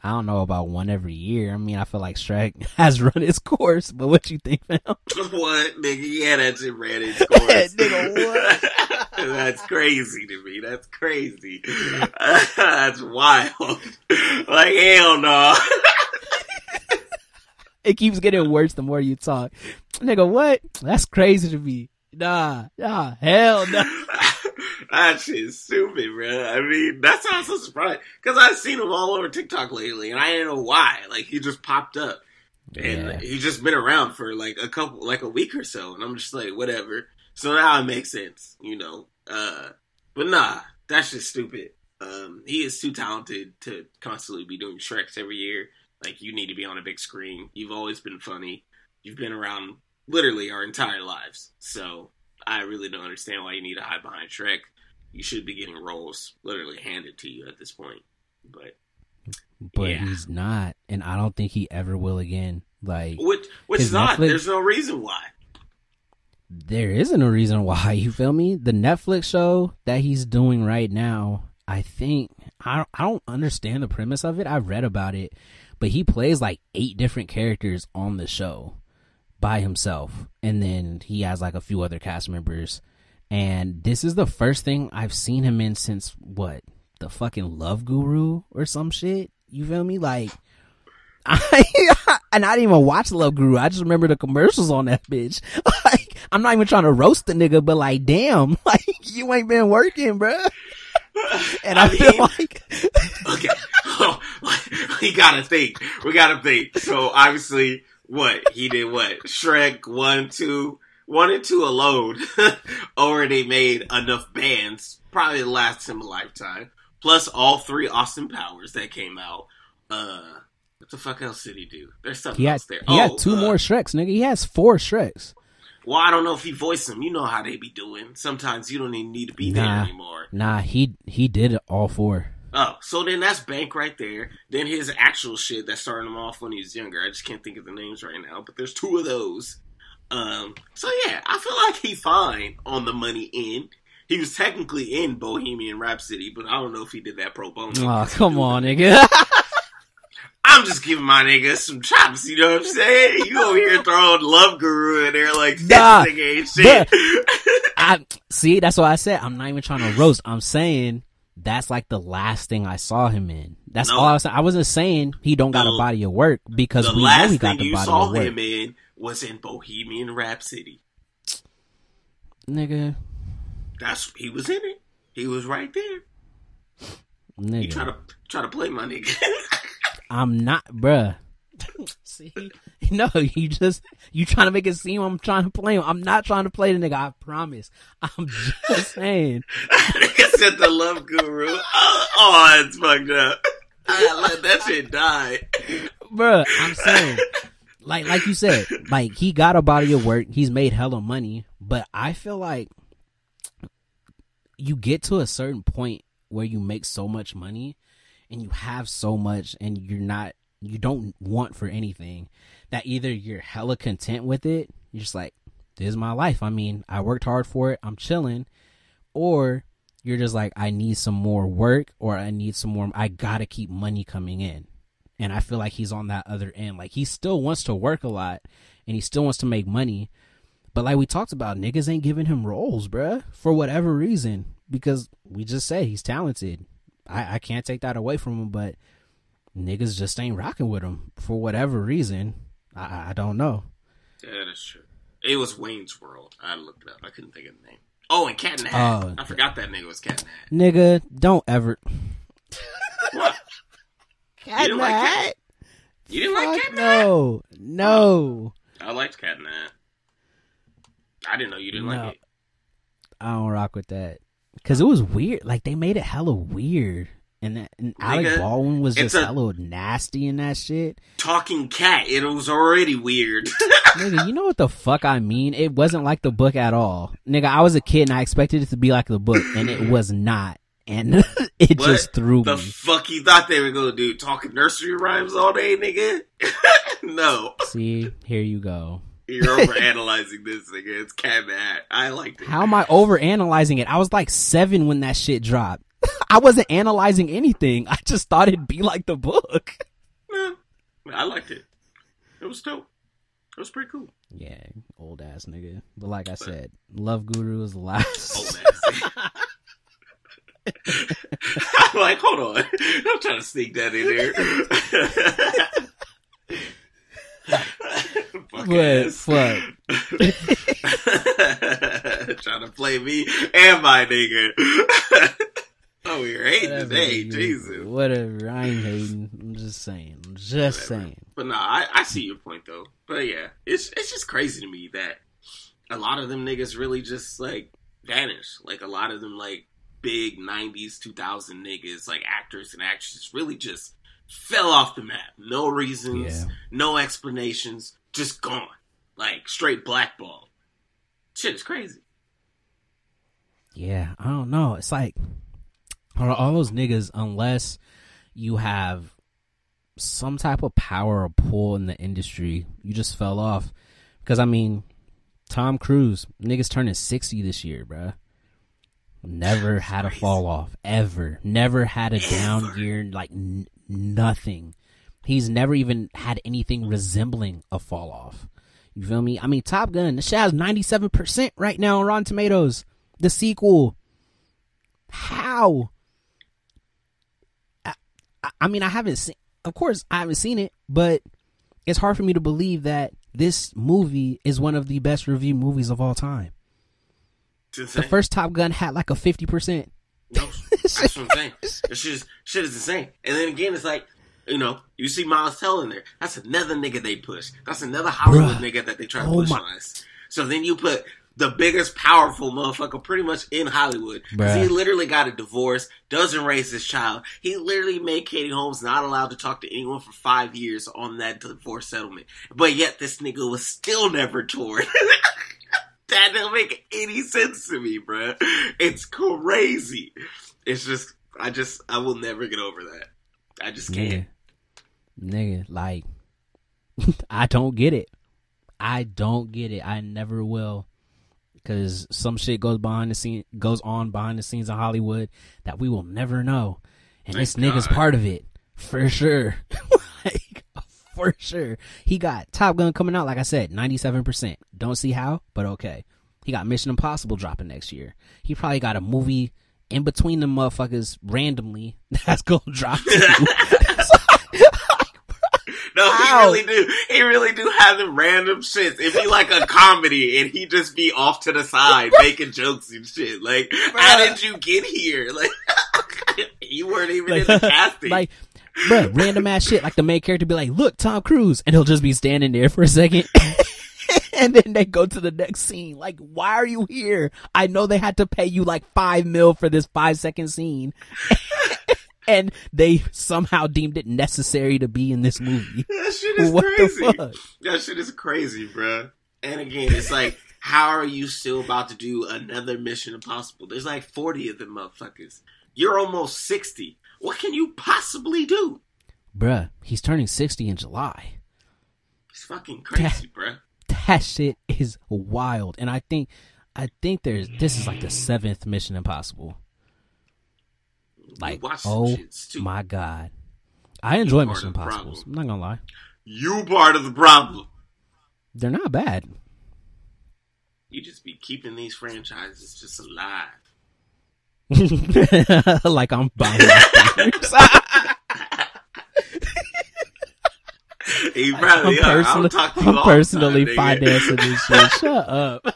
I don't know about one every year. I mean, I feel like Shrek <laughs> has run its course, but what you think, fam? <laughs> what, nigga? Yeah, that's shit ran its course. Nigga, what? That's crazy to me. That's crazy. <laughs> That's wild. Like hell no. <laughs> It keeps getting worse the more you talk. Nigga, what? That's crazy to me. Nah, nah, hell no. <laughs> that shit's stupid, bro. I mean, that's why I'm so surprised because I've seen him all over TikTok lately, and I didn't know why. Like he just popped up, and Yeah. he's just been around for like a couple, like a week or so, and I'm just like, whatever. So now it makes sense, you know. Uh, but nah, that's just stupid. Um, he is too talented to constantly be doing Shreks every year. Like you need to be on a big screen. You've always been funny. You've been around literally our entire lives. So I really don't understand why you need to hide behind Shrek. You should be getting roles literally handed to you at this point. But But Yeah. he's not, and I don't think he ever will again. Like, which which not. Netflix- There's no reason why. There isn't a reason why, you feel me? The Netflix show that he's doing right now, I think, I I don't understand the premise of it. i've read about it, but he plays like eight different characters on the show by himself. And then he has like a few other cast members. And this is the first thing I've seen him in since what? The fucking Love Guru or some shit? You feel me? Like, <laughs> I, and I didn't even watch Love Guru. I just remember the commercials on that bitch. <laughs> Like, I'm not even trying to roast the nigga, but like, damn, <laughs> like, you ain't been working, bruh. <laughs> And I, I feel mean- like, okay. we gotta think. We gotta think. So obviously, what he did? What Shrek one, two, one and two alone already made enough bands probably lasts him a lifetime. Plus all three Austin Powers that came out. Uh, what the fuck else did he do? There's something he had, else there. he had Oh, two uh, more Shreks, nigga. He has four Shreks. Well, I don't know if he voiced them. You know how they be doing. Sometimes you don't even need to be Nah. there anymore. Nah, he, he did all four. Oh, so then that's Bank right there. Then his actual shit that started him off when he was younger. I just can't think of the names right now, but there's two of those. Um, so yeah, I feel like he's fine on the money end. He was technically in Bohemian Rhapsody, but I don't know if he did that pro bono. Oh, come on, nigga. <laughs> I'm just giving my nigga some chops, you know what I'm saying? You over here <laughs> throwing Love Guru in there like this Nah, nigga ain't shit. <laughs> I see. That's what I said. I'm not even trying to roast. I'm saying that's like the last thing I saw him in. That's No. all I was saying. I wasn't saying he don't got The- a body of work because the we know last he got thing the you body saw of work, him in was in Bohemian Rhapsody. nigga. That's he was in it. He was right there. You try to try to play my nigga. <laughs> I'm not, bruh. <laughs> See, <laughs> no, you just you trying to make it seem I'm trying to play him. I'm not trying to play the nigga. I promise. <laughs> I'm just saying. nigga said the love guru. Oh, oh, it's fucked up. I let that shit die. Bruh, I'm saying, like, like you said, like he got a body of work. He's made hella money, but I feel like you get to a certain point where you make so much money and you have so much and you're not, you don't want for anything that either you're hella content with it. You're just like, this is my life. I mean, I worked hard for it. I'm chilling. Or you're just like, I need some more work or I need some more, I gotta keep money coming in. And I feel like he's on that other end. Like he still wants to work a lot and he still wants to make money. But like we talked about, niggas ain't giving him roles, bruh, for whatever reason. Because we just say he's talented. I, I can't take that away from him, but niggas just ain't rocking with him for whatever reason. I, I- I don't know. Yeah, that's true. It was Wayne's World. I looked it up. I couldn't think of the name. Oh, and Cat in the Hat. Oh. I forgot that nigga was Cat in the Hat. Nigga, don't ever. What? Cat didn't like Cat- You didn't like Cat in the Hat? no, no. I liked Cat in the Hat. I didn't know you didn't No. like it. I don't rock with that because it was weird. Like they made it hella weird, and that and Alec Nigga, Baldwin was just a- hella nasty in that shit. Talking cat, it was already weird. <laughs> Nigga, you know what the fuck I mean? It wasn't like the book at all. Nigga, I was a kid and I expected it to be like the book, and it was not. And <laughs> it What just threw the me. The fuck you thought they were gonna do? Talking nursery rhymes all day, nigga? <laughs> no. See, here you go. You're <laughs> overanalyzing this nigga. It's Cat Hat. I liked it. How am I over analyzing it? I was like seven when that shit dropped. <laughs> I wasn't analyzing anything. I just thought it'd be like the book. I liked it. It was dope. It was pretty cool. Yeah, old ass nigga. But like I said, Love Guru is the last. Old ass. <laughs> I'm like, hold on. I'm trying to sneak that in there. But <laughs> fuck. <laughs> trying to play me and my nigga. <laughs> oh, you're hating Whatever, today. nigga. Jesus. Whatever. I ain't hating. I'm just saying. I'm just Whatever. saying. But no, I, I see your point though. But yeah, it's it's just crazy to me that a lot of them niggas really just like vanish. Like a lot of them like big '90s, 2000 niggas, like actors and actresses, really just fell off the map. No reasons, Yeah. no explanations, just gone. Like straight blackball. Shit is crazy. Yeah, I don't know. It's like all all those niggas, unless you have some type of power or pull in the industry, you just fell off. Because I mean, Tom Cruise, niggas turning sixty this year, bruh. Never <sighs> had a fall off ever. Never had a down year. Like n- nothing. He's never even had anything resembling a fall off. You feel me? I mean, Top Gun, the shit has ninety seven percent right now on Rotten Tomatoes. The sequel. How? I, I- mean, I haven't seen. Of course, I haven't seen it, but it's hard for me to believe that this movie is one of the best reviewed movies of all time. The first Top Gun had like a fifty percent. No, that's what I'm saying. This shit is, shit is insane. And then again, it's like, you know, you see Miles Teller in there. That's another nigga they push. That's another Hollywood Bruh. nigga that they try to Oh push my- on us. So then you put the biggest powerful motherfucker pretty much in Hollywood. 'Cause Bruh. he literally got a divorce, doesn't raise his child. He literally made Katie Holmes not allowed to talk to anyone for five years on that divorce settlement. But yet this nigga was still never toured. <laughs> that don't make any sense to me, bruh. It's crazy. It's just, I just, I will never get over that. I just can't. Nigga, nigga, like, <laughs> I don't get it. I don't get it. I never will. Cause some shit goes behind the scene, goes on behind the scenes in Hollywood that we will never know, and Thank this nigga's God. part of it for sure. <laughs> like for sure, he got Top Gun coming out. Like I said, ninety seven percent. Don't see how, but okay. He got Mission Impossible dropping next year. He probably got a movie in between the motherfuckers randomly <laughs> that's gonna drop. <laughs> <laughs> No, he Ow. really do. He really do have the random shits. It'd be like a comedy, and he'd just be off to the side making jokes and shit. Like, how did you get here? Like, you weren't even like, in the casting. like, bruh, random ass shit. Like the main character be like, "Look, Tom Cruise," and he'll just be standing there for a second, <laughs> and then they go to the next scene. Like, why are you here? I know they had to pay you like five mil for this five second scene, <laughs> and they somehow deemed it necessary to be in this movie. <laughs> that shit is what crazy. That shit is crazy, bruh. And again, it's like, how are you still about to do another Mission Impossible? There's like 40 of them motherfuckers. You're almost 60. What can you possibly do? Bruh, he's turning sixty in July. It's fucking crazy, bruh. That shit is wild, and I think, I think there's this is like the seventh Mission Impossible. Like, oh my god, I enjoy Mission Impossible. I'm not gonna lie, You part of the problem. they're not bad. You just be keeping these franchises just alive. <laughs> like I'm buying. <laughs> <laughs> <laughs> You probably I'm, are. I'll personally, I'm personally time, financing this <laughs> shit. Shut up. <laughs>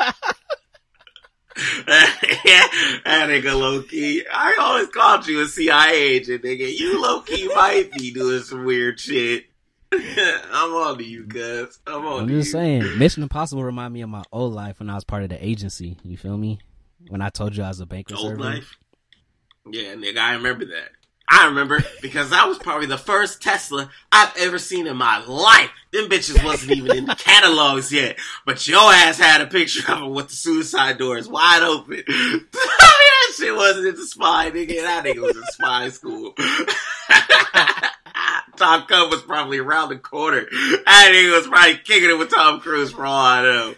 yeah, that nigga low key. I always called you a CIA agent, nigga. You low key might be doing some weird shit. I'm on to you, cuz. I'm on I'm to just you. saying, Mission Impossible remind me of my old life when I was part of the agency. You feel me? When I told you I was a banker Old server. life. Yeah, nigga, I remember that. I remember because that was probably the first Tesla I've ever seen in my life. Them bitches wasn't even in the <laughs> catalogs yet, but your ass had a picture of it with the suicide doors wide open. <laughs> that shit wasn't in the spy, nigga. That nigga was in spy school. <laughs> Tom Cub was probably around the corner. That nigga was probably kicking it with Tom Cruise for all I know.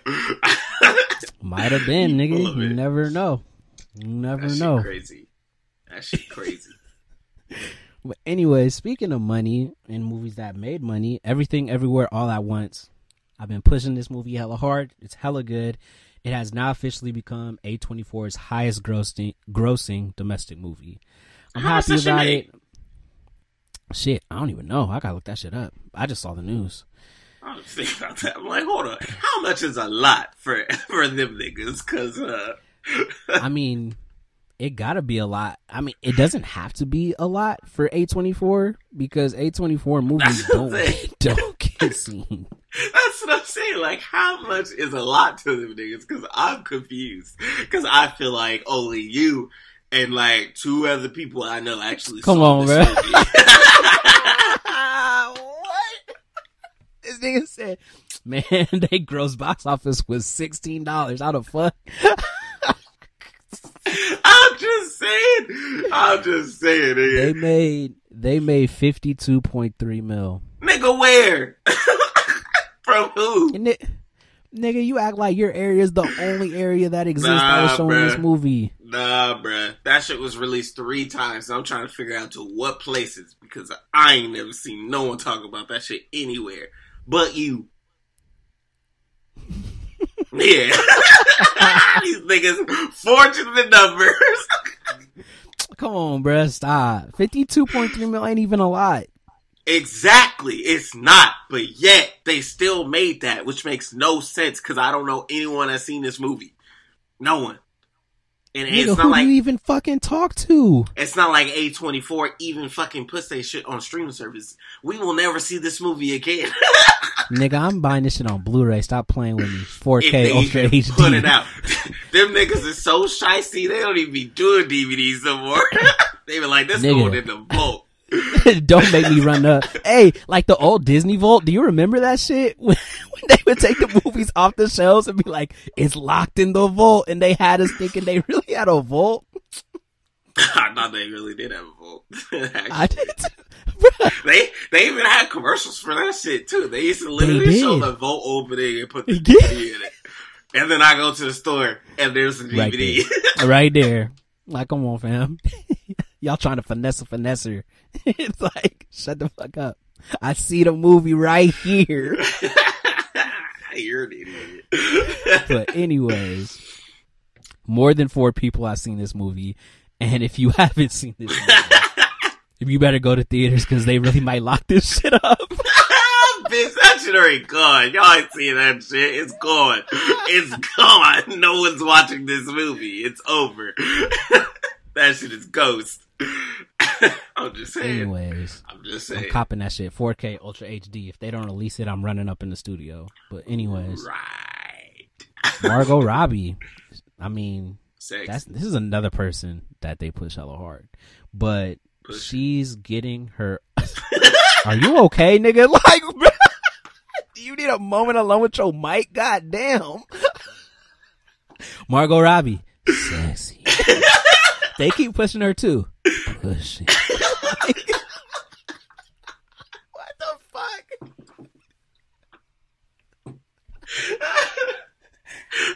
Might have been, nigga. You never know. You never that know. shit crazy. That shit crazy. But anyway, speaking of money and movies that made money, everything, everywhere, all at once. I've been pushing this movie hella hard. It's hella good. It has now officially become A24's highest grossing grossing domestic movie. I'm How happy about it. Shit, I don't even know. I gotta look that shit up. I just saw the news. I'm thinking <laughs> about that. I'm like, hold on. How much is a lot for <laughs> for them niggas? Cause uh, I mean, it gotta be a lot. I mean, it doesn't have to be a lot for A24 because A24 movies don't <laughs> don't get seen. that's what I'm saying. Like, how much is a lot to them niggas? Cause I'm confused. Cause I feel like only you and like two other people I know actually Come saw on, this movie. <laughs> <laughs> what? This nigga said, "Man, they gross box office was sixteen dollars. How the fuck?" I'm just saying. I'm just saying, They made they made fifty two point three mil. Nigga, where? <laughs> From who? It, nigga, you act like your area is the only area that exists that Nah, was showing this bruh. movie. Nah, bruh. That shit was released three times. I'm trying to figure out to what places because I ain't never seen no one talk about that shit anywhere but you. <laughs> yeah. <laughs> <laughs> These niggas fortune the numbers. Come on, bruh, stop. Fifty two point three mil ain't even a lot. exactly. It's not, but yet they still made that, which makes no sense because I don't know anyone that's seen this movie. No one. And Nigga, it's who not like do you even fucking talk to? It's not like A24 even fucking puts their shit on streaming service. We will never see this movie again. <laughs> Nigga, I'm buying this shit on Blu-ray. Stop playing with me. 4K if they Ultra HD. put it out. <laughs> Them niggas is so shicey, they don't even be doing DVDs no more. <laughs> they be like, this going in the vault. <laughs> Don't make me run up. Hey, like the old Disney Vault. Do you remember that shit when, <laughs> when they would take the movies off the shelves and be like, "It's locked in the vault," and they had us thinking they really had a vault. <laughs> I thought they really did have a vault. I did. too. They they even had commercials for that shit too. They used to literally show the vault opening and put the DVD in it. And then I go to the store and there's the Right DVD. right there. Like, come on, fam. Y'all trying to finesse a finesser. <laughs> it's like, shut the fuck up. I see the movie right here. <laughs> You're an idiot. <laughs> But anyways, more than four people have seen this movie, and if you haven't seen this movie, if you better go to theaters because they really might lock this shit up. Bitch, that shit already gone. Y'all ain't seeing that shit. It's gone. It's gone. No one's watching this movie. It's over. that shit is ghost. <laughs> I'm just saying. Anyways, I'm just saying. I'm copping that shit 4K Ultra HD. If they don't release it, I'm running up in the studio. But anyways, Right. <laughs> Margot Robbie. I mean, this is another person that they push hella hard, but Push. she's getting her. <laughs> Are you okay, nigga? Like, do you need a moment alone with your mic? God damn. Margot Robbie, sexy. They keep pushing her too. Pushing. what the fuck?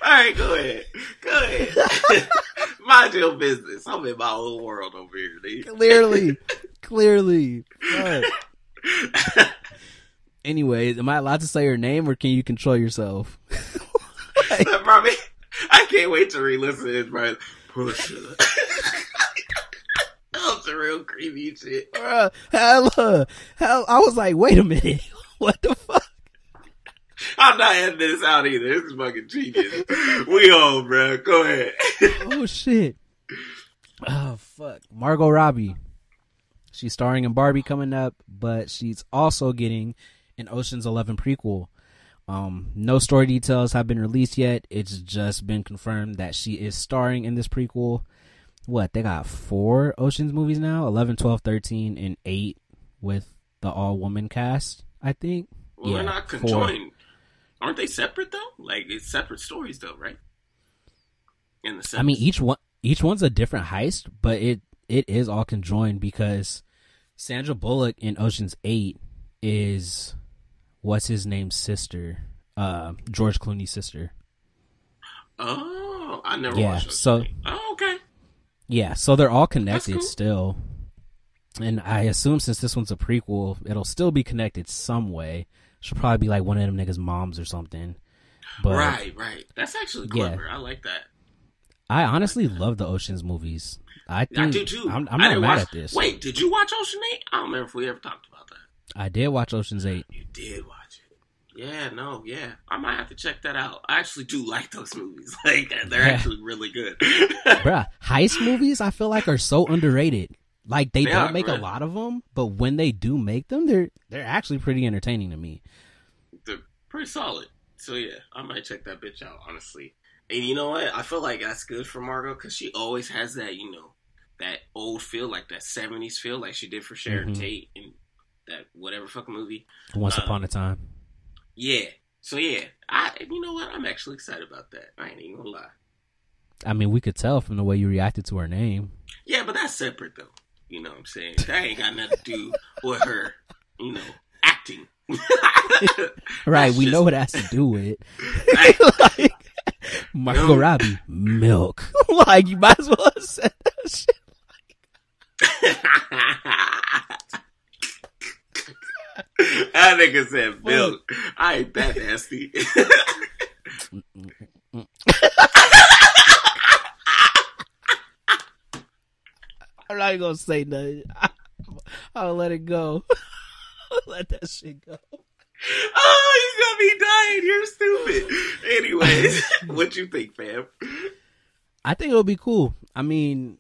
All right, go ahead. Go ahead. <laughs> Mind your business. I'm in my own world over here, dude. Clearly, <laughs> clearly. Fuck. Anyways, am I allowed to say her name or can you control yourself? Probably, <laughs> I can't wait to re-listen to this, bro. Pusha. A real creepy shit. Bruh, hella, hell, I was like, wait a minute, <laughs> what the fuck? I'm not editing this out either. This is fucking genius. We on, bro. Go ahead. Oh shit. Oh fuck, Margot Robbie. She's starring in Barbie coming up, but she's also getting an Ocean's Eleven prequel. Um, no story details have been released yet. It's just been confirmed that she is starring in this prequel. What they got four Ocean's movies now 11, 12, 13, and 8 with the all woman cast, I think. Well, Yeah, they're not conjoined. Aren't they separate though? Like it's separate stories though, right? In the sense. I mean, each one each one's a different heist, but it it is all conjoined because Sandra Bullock in Ocean's Eight is what's his name's sister, uh, George Clooney's sister. Oh, I never Yeah, watched. so- oh, okay. Yeah, so they're all connected cool. still. And I assume since this one's a prequel, it'll still be connected some way. She'll probably be like one of them niggas' moms or something. But right, right. That's actually Yeah. clever. I like that. I honestly love the Ocean's movies. I think I do too. I'm, I'm not mad watch, at this. Wait, did you watch Ocean Eight? I don't remember if we ever talked about that. I did watch Ocean's Eight. You did watch. Yeah, no, yeah. I might have to check that out. I actually do <laughs> like those movies. <laughs> Like they're Yeah. actually really good. <laughs> Bruh, heist movies I feel like are so underrated. Like they, They don't make a lot of them, but when they do make them, they're they're actually pretty entertaining to me. They're pretty solid. So yeah, I might check that bitch out, honestly. And you know what? I feel like that's good for Margot because she always has that, you know, that old feel, like that '70s feel, like she did for Sharon Mhm. Tate in that whatever fucking movie. Once Uh, upon a time. Yeah. So yeah, I you know what? I'm actually excited about that. I ain't even gonna lie. I mean, we could tell from the way you reacted to her name. Yeah, but that's separate though. You know what I'm saying? That ain't got nothing to do with her, you know, acting. <laughs> Right, That's we just- know what it has to do with. <laughs> Like, <laughs> like, Margot Milk. Robbie, milk. like you might as well have said that shit. That nigga said milk. I ain't that nasty. I'm not even gonna say nothing. <laughs> I'll let it go. <laughs> let that shit go. oh, you got me dying. You're stupid. Anyways, <laughs> what you think, fam? I think it'll be cool. I mean,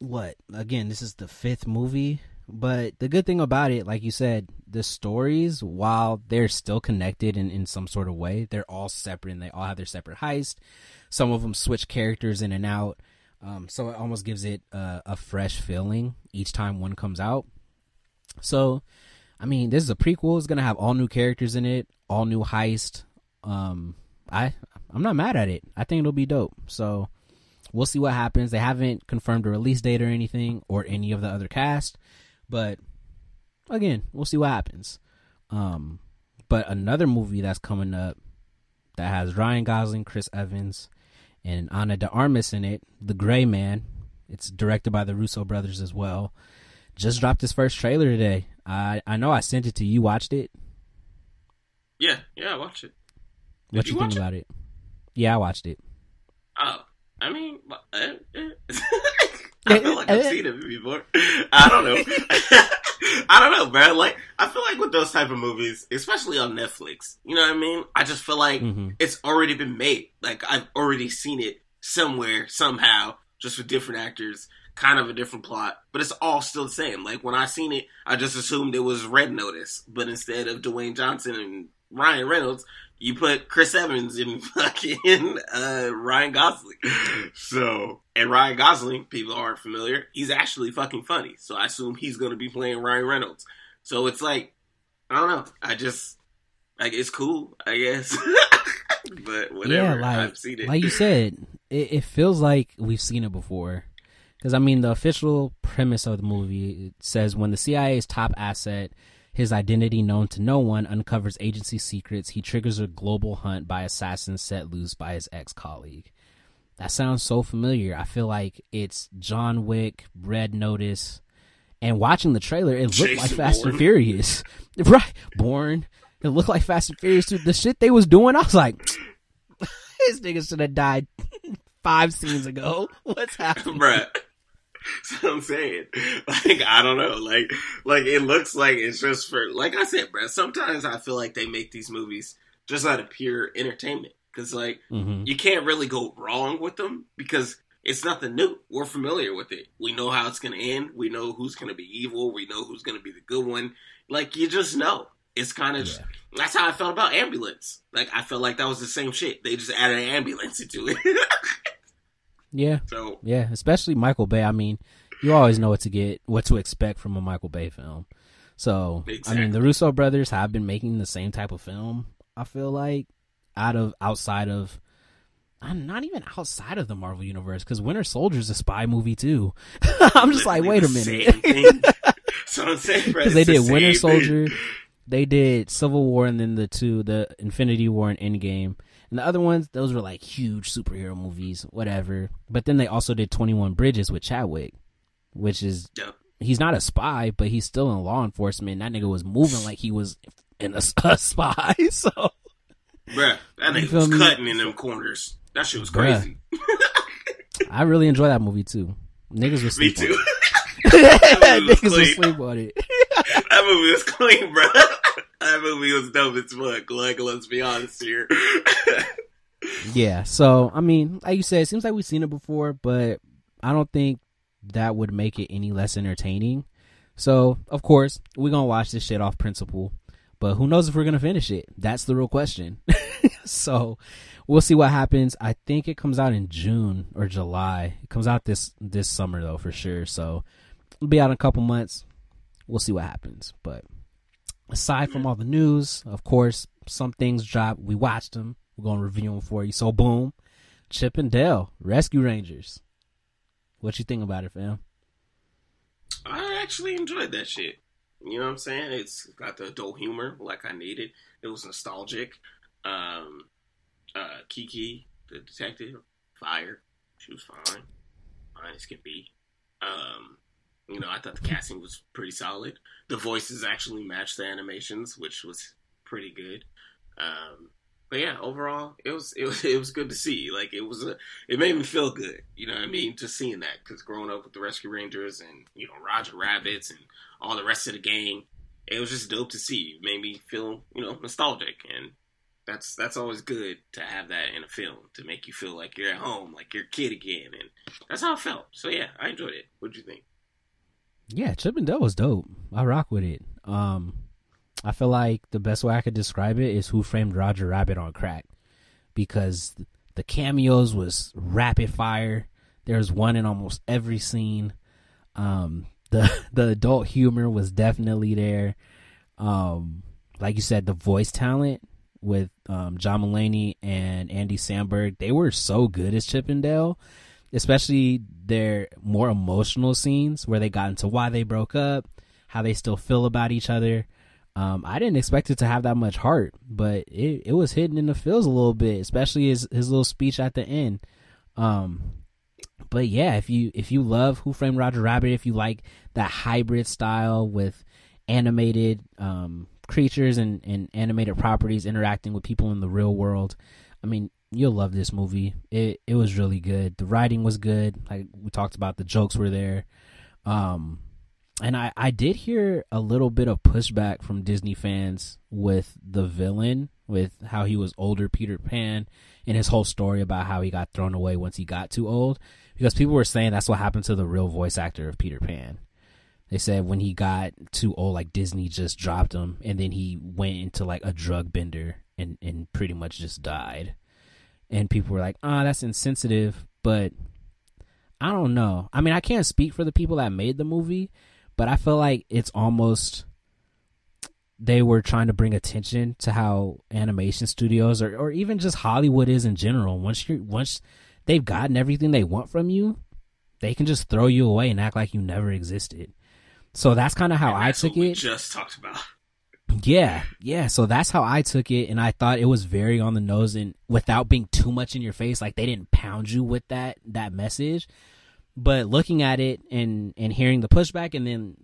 what? Again, this is the fifth movie, but the good thing about it, like you said, the stories, while they're still connected in, in some sort of way, they're all separate and they all have their separate heist. Some of them switch characters in and out. Um, so it almost gives it a, a fresh feeling each time one comes out. So, I mean, this is a prequel. It's gonna have all new characters in it, all new heist. Um, I I'm not mad at it. I think it'll be dope. So, we'll see what happens. They haven't confirmed a release date or anything, or any of the other cast. But again, we'll see what happens. Um, but another movie that's coming up that has Ryan Gosling, Chris Evans, and Ana de Armas in it, The Gray Man. It's directed by the Russo brothers as well. Just dropped his first trailer today. I I know I sent it to you. Watched it. Yeah, yeah, watch it. What you you think watch it? about it? Yeah, I watched it. Oh, I mean, uh, uh, <laughs> I feel like I've seen it before. I don't know. <laughs> I don't know, man. Like, I feel like with those type of movies, especially on Netflix, you know what I mean? I just feel like Mhm. it's already been made. Like, I've already seen it somewhere, somehow, just with different actors, kind of a different plot, but it's all still the same. Like, when I seen it, I just assumed it was Red Notice, but instead of Dwayne Johnson and Ryan Reynolds, you put Chris Evans in <laughs> fucking uh, Ryan Gosling. So, and Ryan Gosling, people aren't familiar, he's actually fucking funny. So I assume he's going to be playing Ryan Reynolds. So it's like, I don't know. I just, like, it's cool, I guess. <laughs> but whatever. Yeah, like I've seen it. like you said, it, it feels like we've seen it before. Because I mean, the official premise of the movie says when the CIA's top asset, his identity known to no one, uncovers agency secrets, he triggers a global hunt by assassins set loose by his ex colleague. That sounds so familiar. I feel like it's John Wick, Red Notice, and watching the trailer, it looked like Jason Fast and Furious. <laughs> right, Bourne. It looked like Fast and Furious. Too. The shit they was doing, I was like, <laughs> this nigga should have died <laughs> five scenes ago. What's happening? Bruh. <laughs> That's what I'm saying. Like, I don't know. Like, like it looks like it's just for, like I said, bruh, sometimes I feel like they make these movies just out of pure entertainment. Cause like, hmm you can't really go wrong with them because it's nothing new. We're familiar with it. We know how it's going to end. We know who's going to be evil. We know who's going to be the good one. Like, you just know. It's kind of, Yeah. that's how I felt about Ambulance. Like, I felt like that was the same shit. They just added an ambulance into it. <laughs> Yeah, so, yeah. Especially Michael Bay. I mean, you always know what to get, what to expect from a Michael Bay film. So, I mean, the Russo brothers have been making the same type of film. I feel like out of outside of, I'm not even outside of the Marvel universe, because Winter Soldier is a spy movie too. <laughs> I'm just like, wait a minute. the same thing. <laughs> <laughs> so I'm saying, because they it's the did Winter same thing. Soldier, they did Civil War, and then the two, the Infinity War and Endgame, and the other ones, those were like huge superhero movies, whatever. But then they also did Twenty One Bridges with Chadwick, which is Yep. he's not a spy, but he's still in law enforcement. That nigga was moving like he was in a, <laughs> a spy. <laughs> So, bruh, that nigga was me? cutting in them corners. That shit was crazy. <laughs> I really enjoy that movie too. Niggas was me too. Niggas was sleep on it. that movie was clean, bro. That movie was dope as fuck. Like, let's be honest here. <laughs> yeah. So, I mean, like you said, it seems like we've seen it before, but I don't think that would make it any less entertaining. So, of course, we're gonna watch this shit off principle. But who knows if we're gonna finish it? That's the real question. <laughs> so we'll see what happens. I think it comes out in June or July. It comes out this this summer though for sure. So it'll be out in a couple months. We'll see what happens. But aside from all the news, of course, some things drop. We watched them. We're gonna review them for you. So boom, Chip and Dale Rescue Rangers. What you think about it, fam? I actually enjoyed that shit. You know what I'm saying? It's got the adult humor like I needed. It was nostalgic. Um, uh, Kiki, the detective, fire. She was fine, fine as can be. Um, you know, I thought the casting was pretty solid. The voices actually matched the animations, which was pretty good. Um, but yeah, overall, it was it was <laughs> it was good to see. Like it was a, it made me feel good. You know what I mean? Just seeing that because growing up with the Rescue Rangers and you know Roger Rabbits and all the rest of the gang, it was just dope to see. It made me feel you know nostalgic, and that's that's always good to have that in a film to make you feel like you're at home, like you're a kid again, and that's how it felt. So yeah, I enjoyed it. What'd you think? Yeah, Chip and Dale was dope. I rock with it. Um, I feel like the best way I could describe it is Who Framed Roger Rabbit on crack, because the cameos was rapid fire. There's one in almost every scene. Um, the <laughs> the adult humor was definitely there. Um, like you said, the voice talent with um, John Mulaney and Andy Samberg, they were so good as Chip and Dale, especially their more emotional scenes where they got into why they broke up, how they still feel about each other. Um, I didn't expect it to have that much heart, but it, it was hidden in the feels a little bit, especially his his little speech at the end. Um, but yeah, if you if you love Who Framed Roger Rabbit, if you like that hybrid style with animated um, creatures and, and animated properties interacting with people in the real world, I mean, you'll love this movie. It it was really good. The writing was good. Like we talked about, the jokes were there. Um, and I, I did hear a little bit of pushback from Disney fans with the villain, with how he was older Peter Pan, and his whole story about how he got thrown away once he got too old. Because people were saying that's what happened to the real voice actor of Peter Pan. They said when he got too old, like Disney just dropped him, and then he went into like a drug bender and, and pretty much just died. And people were like, ah, oh, that's insensitive, but I don't know. I mean, I can't speak for the people that made the movie but I feel like it's almost they were trying to bring attention to how animation studios or, or even just Hollywood is in general. Once you once they've gotten everything they want from you, they can just throw you away and act like you never existed. So that's kind of how I took it. just talked about. Yeah, yeah. So that's how I took it, and I thought it was very on the nose and without being too much in your face. Like they didn't pound you with that that message. But looking at it and and hearing the pushback, and then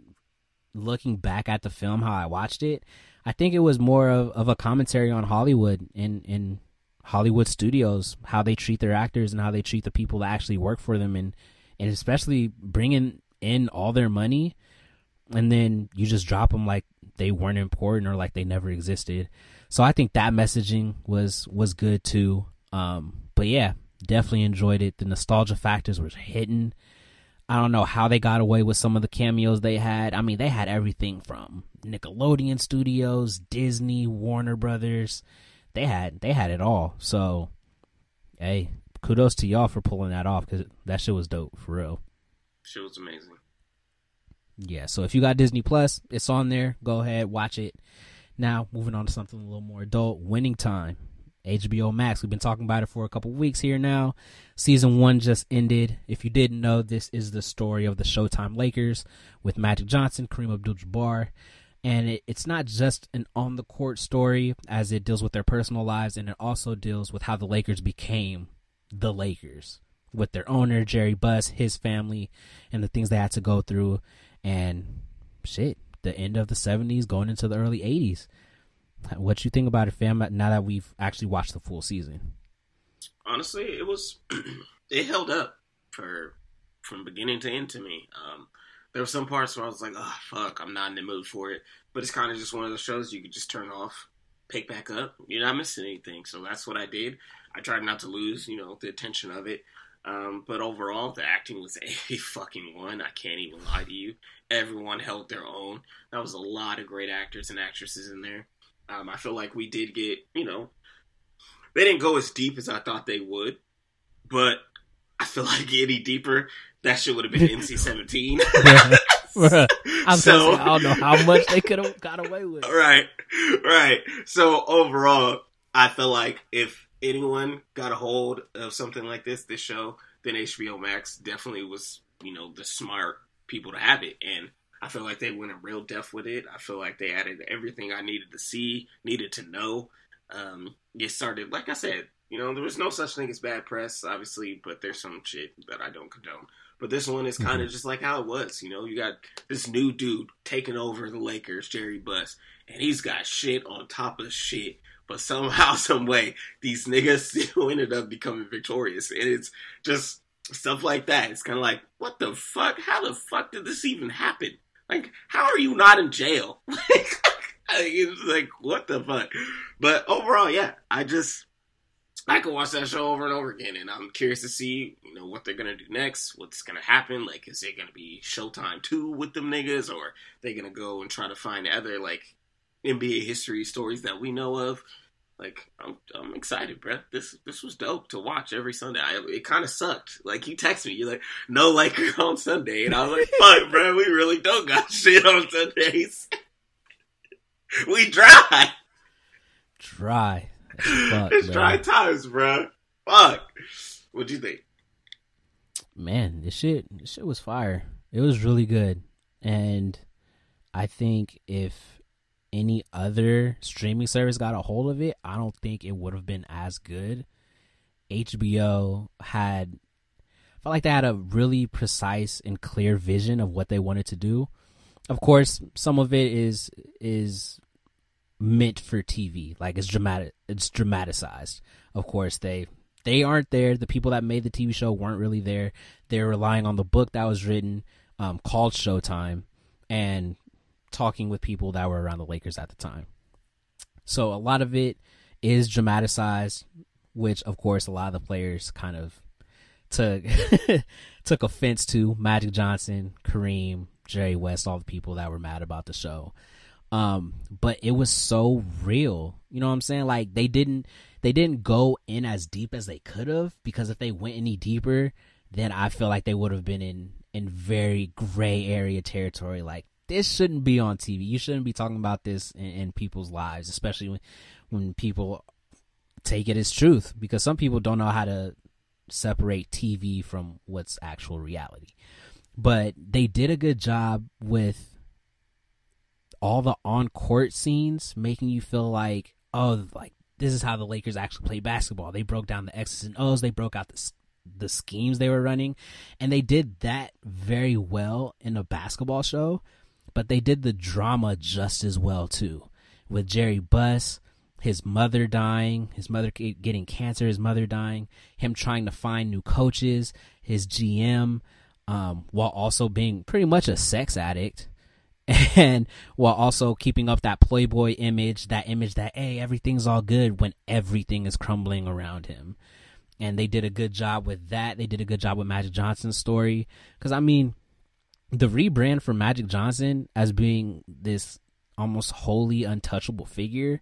looking back at the film, how I watched it, I think it was more of, of a commentary on Hollywood and and Hollywood studios, how they treat their actors and how they treat the people that actually work for them, and and especially bringing in all their money, and then you just drop them like they weren't important or like they never existed. So I think that messaging was was good too. Um, but yeah, definitely enjoyed it. The nostalgia factors were hidden. I don't know how they got away with some of the cameos they had. I mean, they had everything from Nickelodeon Studios, Disney, Warner Brothers. They had they had it all. So, hey, kudos to y'all for pulling that off because that shit was dope for real. Shit was amazing. Yeah, so if you got Disney Plus, it's on there. Go ahead, watch it. Now, moving on to something a little more adult. Winning Time. HBO Max. We've been talking about it for a couple weeks here now. Season one just ended. If you didn't know, this is the story of the Showtime Lakers with Magic Johnson, Kareem Abdul-Jabbar, and it, it's not just an on-the-court story as it deals with their personal lives, and it also deals with how the Lakers became the Lakers with their owner Jerry Buss, his family, and the things they had to go through. And shit, the end of the '70s, going into the early '80s. What you think about it, fam? Now that we've actually watched the full season. Honestly, it was <clears throat> it held up for from beginning to end to me. Um, there were some parts where I was like, "Oh fuck, I'm not in the mood for it." But it's kind of just one of those shows you could just turn off, pick back up. You're not missing anything. So that's what I did. I tried not to lose, you know, the attention of it. Um, but overall, the acting was <laughs> a fucking one. I can't even lie to you. Everyone held their own. That was a lot of great actors and actresses in there. Um, I feel like we did get, you know, they didn't go as deep as I thought they would, but I feel <laughs> like any deeper, that shit would have been NC seventeen. <laughs> I'm so I don't know how much they could have got away with. Right, right. So overall, I feel like if anyone got a hold of something like this, this show, then HBO Max definitely was, you know, the smart people to have it. And I feel like they went in real depth with it. I feel like they added everything I needed to see, needed to know. Um, get started, like I said, you know, there was no such thing as bad press, obviously, but there's some shit that I don't condone. But this one is kind of mm-hmm. just like how it was. You know, you got this new dude taking over the Lakers, Jerry Buss, and he's got shit on top of shit. But somehow, <laughs> some way, these niggas <laughs> still ended up becoming victorious, and it's just stuff like that. It's kind of like, what the fuck? How the fuck did this even happen? Like, how are you not in jail? <laughs> it's like, what the fuck? But overall, yeah, I just I could watch that show over and over again, and I'm curious to see, you know, what they're gonna do next. What's gonna happen? Like, is it gonna be Showtime two with them niggas, or they gonna go and try to find other like NBA history stories that we know of? Like, I'm I'm excited, bro. This this was dope to watch every Sunday. I, it kind of sucked. Like, you text me, you're like, no Lakers <laughs> on Sunday, and I was like, fuck, bro, we really don't got <laughs> shit on Sundays. <laughs> we dry. Dry. Fuck, it's dry times, bro. Fuck. What'd you think? Man, this shit, this shit was fire. It was really good, and I think if any other streaming service got a hold of it, I don't think it would have been as good. HBO had felt like they had a really precise and clear vision of what they wanted to do. Of course, some of it is is meant for TV. Like it's dramatic. It's dramatized. Of course, they they aren't there. The people that made the TV show weren't really there. They're relying on the book that was written um, called Showtime and talking with people that were around the Lakers at the time. So a lot of it is dramatized, which of course a lot of the players kind of took <laughs> took offense to. Magic Johnson, Kareem, Jerry West, all the people that were mad about the show. Um, but it was so real. You know what I'm saying? Like they didn't they didn't go in as deep as they could have because if they went any deeper, then I feel like they would have been in in very gray area territory. Like this shouldn't be on TV. You shouldn't be talking about this in, in people's lives, especially when when people take it as truth because some people don't know how to separate TV from what's actual reality. But they did a good job with all the on court scenes making you feel like, oh, like this is how the Lakers actually play basketball. They broke down the X's and O's, they broke out the the schemes they were running, and they did that very well in a basketball show. But they did the drama just as well too, with Jerry Buss, his mother dying, his mother getting cancer, his mother dying, him trying to find new coaches, his GM, um, while also being pretty much a sex addict <laughs> and while also keeping up that playboy image that image that hey everything's all good when everything is crumbling around him. And they did a good job with that. They did a good job with magic johnson's story. Because i mean the rebrand for magic johnson as being this almost wholly untouchable figure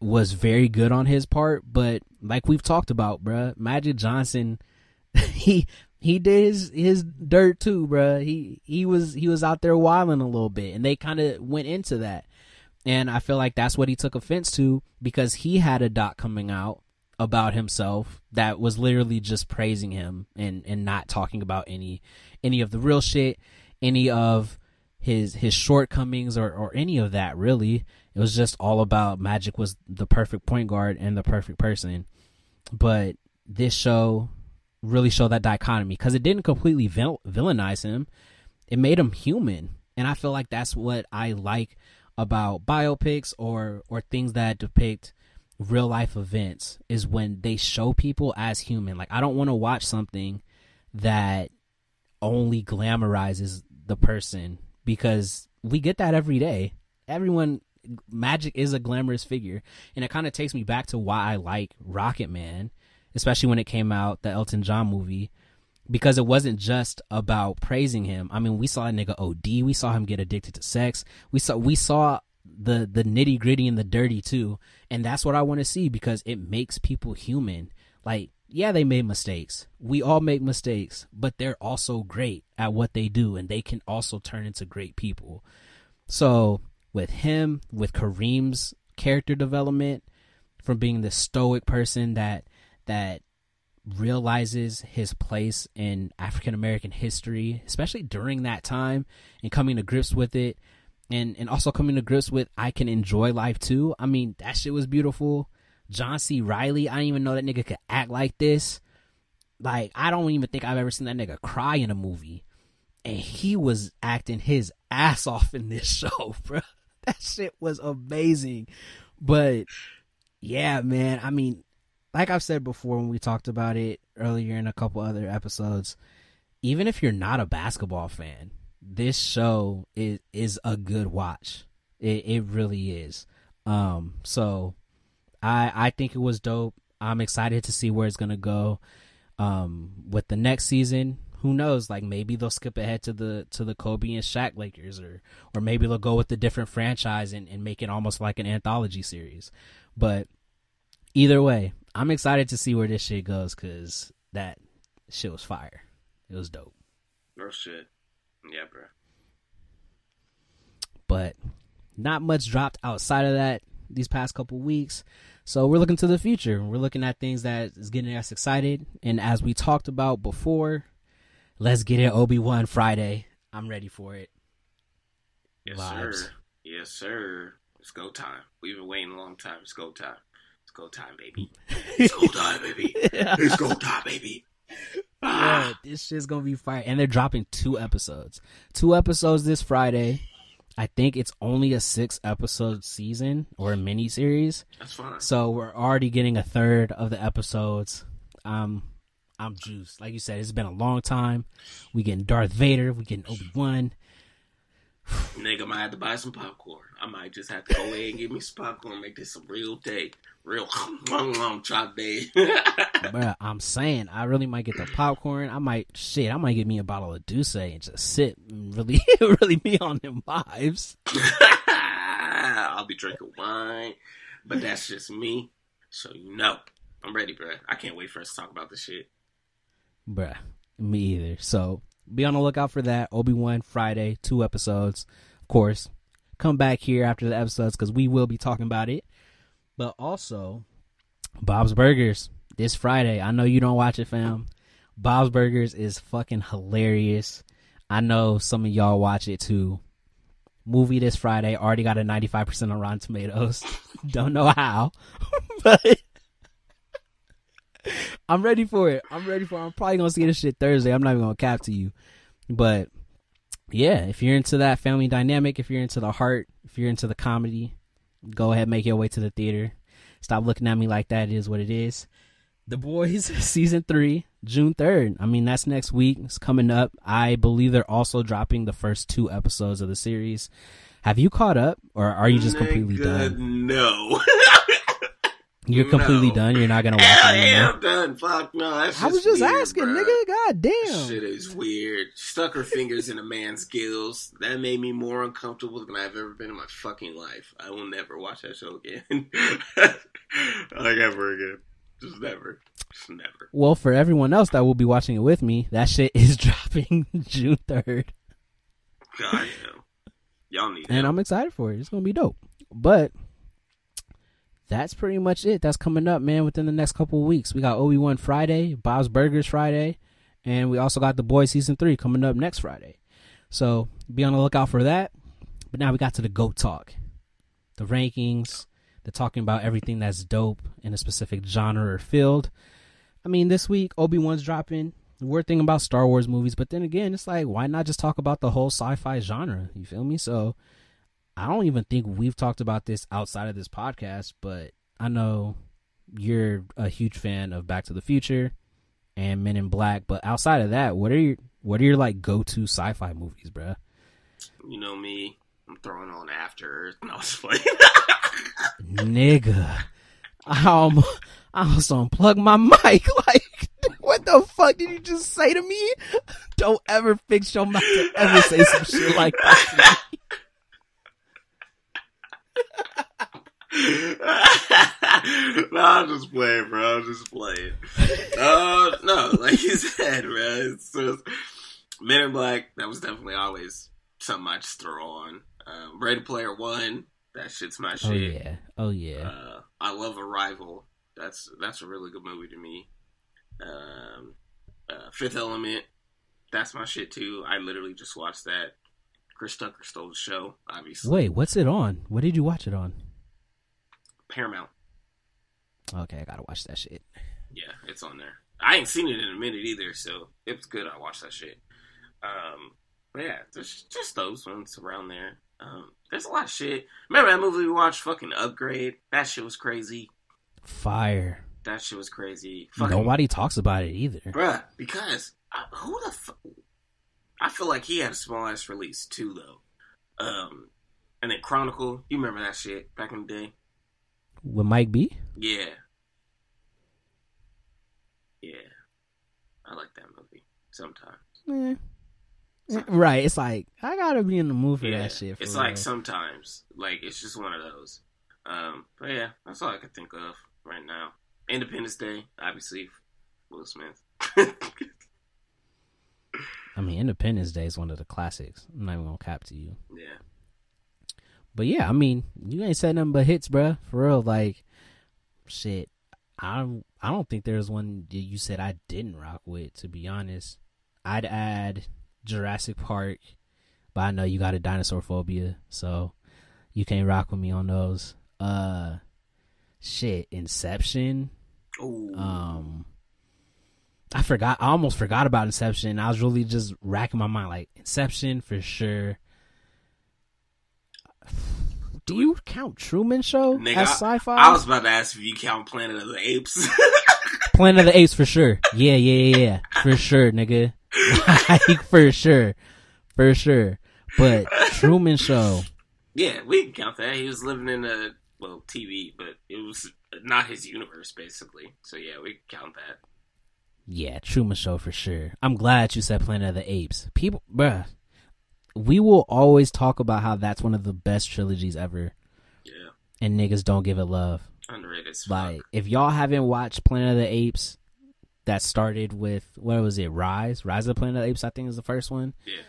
was very good on his part but like we've talked about bruh magic johnson <laughs> he he did his his dirt too, bruh. He he was he was out there wilding a little bit, and they kind of went into that. And I feel like that's what he took offense to because he had a doc coming out about himself that was literally just praising him and and not talking about any any of the real shit, any of his his shortcomings or or any of that really. It was just all about Magic was the perfect point guard and the perfect person. But this show really showed that dichotomy because it didn't completely vil- villainize him. It made him human. And I feel like that's what I like about biopics or or things that depict real life events is when they show people as human. Like I don't want to watch something that only glamorizes the person because we get that every day. Everyone magic is a glamorous figure and it kind of takes me back to why I like Rocketman, especially when it came out the Elton John movie because it wasn't just about praising him. I mean, we saw a nigga OD, we saw him get addicted to sex. We saw we saw the the nitty gritty and the dirty too, and that's what I want to see because it makes people human. Like, yeah, they made mistakes. We all make mistakes, but they're also great at what they do, and they can also turn into great people. So with him, with Kareem's character development, from being the stoic person that that realizes his place in African American history, especially during that time, and coming to grips with it, and and also coming to grips with I can enjoy life too. I mean, that shit was beautiful. John C. Reilly. I didn't even know that nigga could act like this. Like, I don't even think I've ever seen that nigga cry in a movie. And he was acting his ass off in this <laughs> show, bro. That shit was amazing. But yeah, man, I mean, like I've said before when we talked about it earlier in a couple other episodes, even if you're not a basketball fan, this show is is a good watch. It it really is. Um so I I think it was dope. I'm excited to see where it's gonna go. Um with the next season, who knows? Like maybe they'll skip ahead to the to the Kobe and Shaq Lakers or or maybe they'll go with the different franchise and, and make it almost like an anthology series. But either way, I'm excited to see where this shit goes because that shit was fire. It was dope. No shit. Yeah, bro. But not much dropped outside of that these past couple weeks. So we're looking to the future. We're looking at things that is getting us excited. And as we talked about before, let's get it Obi Wan Friday. I'm ready for it. Yes, Vibes. sir. Yes, sir. It's go time. We've been waiting a long time. It's go time. It's go time, baby. It's go <laughs> time, baby. It's go time, baby. Ah. Yeah, this shit's gonna be fire. And they're dropping two episodes. Two episodes this Friday. I think it's only a six episode season or a mini series. That's fine. So we're already getting a third of the episodes. Um I'm juiced. Like you said, it's been a long time. We getting Darth Vader, we getting Obi Wan. Nigga might have to buy some popcorn. I might just have to go ahead and get me some popcorn, make this a real day. Real <laughs> long, long chop day. <laughs> Bruh, I'm saying I really might get the popcorn. I might shit, I might get me a bottle of D'ussé and just sit and really <laughs> really be on them vibes. I'll be drinking wine. But that's just me. So you know. I'm ready, bruh. I can't wait for us to talk about this shit. Bruh. Me either. So be on the lookout for that. Obi Wan Friday, two episodes. Of course, come back here after the episodes because we will be talking about it. But also, Bob's Burgers this Friday. I know you don't watch it, fam. Bob's Burgers is fucking hilarious. I know some of y'all watch it too. Movie this Friday already got a 95% on Rotten Tomatoes. <laughs> don't know how, <laughs> but I'm ready for it. I'm ready for it. I'm probably gonna see this shit Thursday. I'm not even gonna cap to you. But yeah, if you're into that family dynamic, if you're into the heart, if you're into the comedy, go ahead make your way to the theater. Stop looking at me like that. It is what it is. The Boys <laughs> season three, June third. I mean that's next week. It's coming up. I believe they're also dropping the first two episodes of the series. Have you caught up, or are you just completely Nigga, done? No. <laughs> You're completely No. done. You're not gonna watch Hell it yeah, anymore. I'm done. Fuck no. That's I was just weird, asking, bruh. nigga. God damn. Shit is weird. Stuck her fingers in a man's gills. That made me more uncomfortable than I've ever been in my fucking life. I will never watch that show again. <laughs> like ever again. Just never. Just never. Well, for everyone else that will be watching it with me, that shit <laughs> is dropping June third, God damn. Y'all need and help. I'm excited for it. It's gonna be dope. But that's pretty much it. That's coming up, man. Within the next couple of weeks, we got Obi Wan Friday, Bob's Burgers Friday, and we also got The Boys season three coming up next Friday. So be on the lookout for that. But now we got to the goat talk, the rankings, the talking about everything that's dope in a specific genre or field. I mean, this week Obi Wan's dropping. Weird thing about Star Wars movies, but then again, it's like why not just talk about the whole sci-fi genre? You feel me? So I don't even think we've talked about this outside of this podcast, but I know you're a huge fan of Back to the Future and Men in Black, but outside of that, what are your what are your like go-to sci-fi movies, bruh? You know me, I'm throwing on After Earth. No, I was playing. Nigga, I almost, I almost unplugged my mic. <laughs> Like, what the fuck did you just say to me? Don't ever fix your mouth to ever say some shit like that to. No, I'm just playing, bro. I'm just playing. Uh, no, like you said, bro. It's just Men in Black. That was definitely always something I just throw on. Um, Ready Player One. That shit's my shit. Oh yeah, oh yeah. Uh, I love Arrival. That's that's a really good movie to me. Um, uh, Fifth Element. That's my shit too. I literally just watched that. Chris Tucker stole the show. Obviously, Wait, what's it on? What did you watch it on? Paramount. Okay, I gotta watch that shit. Yeah, it's on there. I ain't seen it in a minute either, so it was good. I watched that shit. Um, but yeah, there's just those ones around there. Um, there's a lot of shit. Remember that movie we watched, fucking Upgrade? That shit was crazy. Fire. That shit was crazy. Fucking, Nobody talks about it either. bruh, because uh, who the fuck? I feel like he had a small ass release too, though. Um, and then Chronicle, you remember that shit back in the day? With Mike B? Yeah, yeah, I like that movie sometimes. Eh. Eh, Right. It's like I gotta be in the mood for yeah, that shit. For it's real. like sometimes, like it's just one of those. Um, but yeah, that's all I could think of right now. Independence Day, obviously, Will Smith. <laughs> I mean, Independence Day is one of the classics. I'm not even gonna cap to you. yeah, But yeah, I mean, you ain't said nothing but hits, bruh. For real, like, shit. I don't, I don't think there's one that you said I didn't rock with. To be honest, I'd add Jurassic Park, but I know you got a dinosaur phobia, so you can't rock with me on those. Uh, shit, Inception. oh, Um, I forgot. I almost forgot about Inception. I was really just racking my mind. Like Inception for sure. Do you count Truman Show Nigga, as sci-fi? I was about to ask if you count Planet of the Apes. <laughs> Planet of the Apes for sure. Yeah, yeah, yeah, yeah. For sure, nigga. <laughs> like for sure, for sure. But Truman Show. yeah, we can count that. He was living in a well TV, but it was not his universe basically. So yeah, we can count that. Yeah, Truman Show for sure. I'm glad you said Planet of the Apes. People, bruh, we will always talk about how that's one of the best trilogies ever, Yeah, and niggas don't give it love. underrated. Like, fuck. if y'all haven't watched Planet of the Apes, that started with what was it? Rise, Rise of the Planet of the Apes. I think is the first one. Yeah.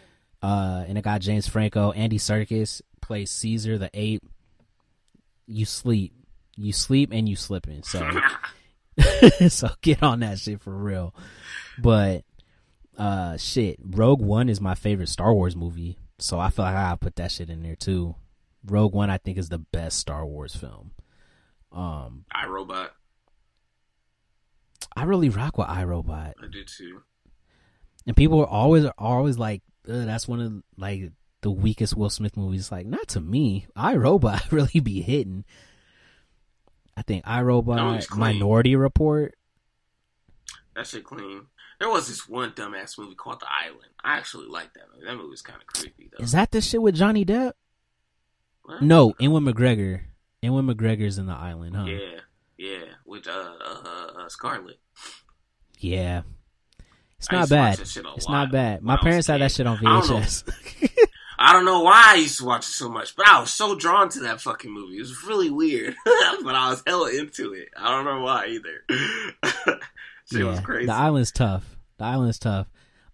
Uh, and it got James Franco, Andy Serkis plays Caesar the ape. You sleep, you sleep, and you slipping. So. <laughs> <laughs> so get on that shit for real. But uh shit, Rogue One is my favorite Star Wars movie. So I feel like I put that shit in there too. Rogue One I think is the best Star Wars film. Um I Robot. I really rock with iRobot. I do too. And people are always are always like, that's one of like the weakest Will Smith movies. Like, not to me. iRobot <laughs> really be hitting. I think iRobot, clean. Minority Report. That shit clean. There was this one dumbass movie called The Island. I actually like that movie. That movie was kind of creepy though. Is that the shit with Johnny Depp? What? No, Ewan McGregor. Ewan McGregor's in the island, huh? Yeah, yeah, with uh, uh, uh Scarlett. Yeah. It's I not used to watch bad. that shit a It's lot not bad. My parents had that shit on I don't know. VHS. <laughs> I don't know why I used to watch it so much, but I was so drawn to that fucking movie. It was really weird, <laughs> but I was hella into it. I don't know why either. <laughs> shit was yeah, crazy. the island's tough. The island's tough.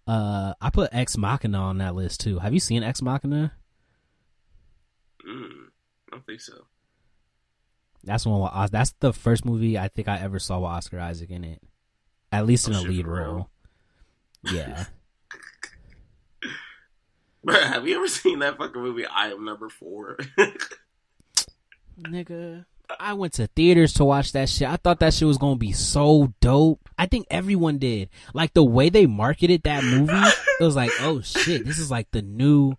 Uh, I put Ex Machina on that list too. Have you seen Ex Machina? Mm, I don't think so. That's one. With, that's the first movie I think I ever saw with Oscar Isaac in it. At least in Oh, a lead role. Yeah. <laughs> <laughs> Have you ever seen that fucking movie? I am number four. <laughs> Nigga, I went to theaters to watch that shit. I thought that shit was gonna be so dope. I think everyone did. Like the way they marketed that movie, it was like, oh shit, this is like the new,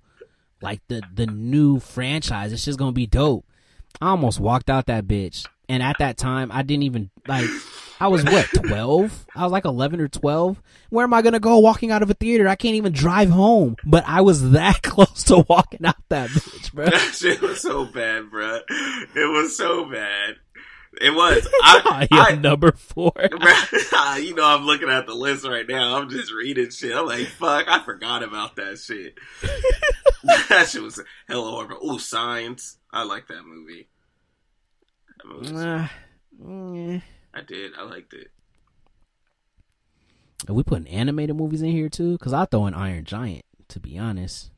like the the new franchise. It's just gonna be dope. I almost walked out that bitch, and at that time, I didn't even like. I was what <laughs> twelve? I was like eleven or twelve. Where am I gonna go walking out of a theater? I can't even drive home. But I was that <laughs> close to walking out that bitch, bro. That shit was so bad, bro. It was so bad. It was. I, <laughs> Yeah, I, number four. Bruh, you know, I'm looking at the list right now. I'm just reading shit. I'm like, fuck, I forgot about that shit. that shit was hella horrible. Ooh, Signs. I like that movie. That movie Uh, mm, I did. I liked it. Are we putting animated movies in here too? Because I throw in Iron Giant. To be honest,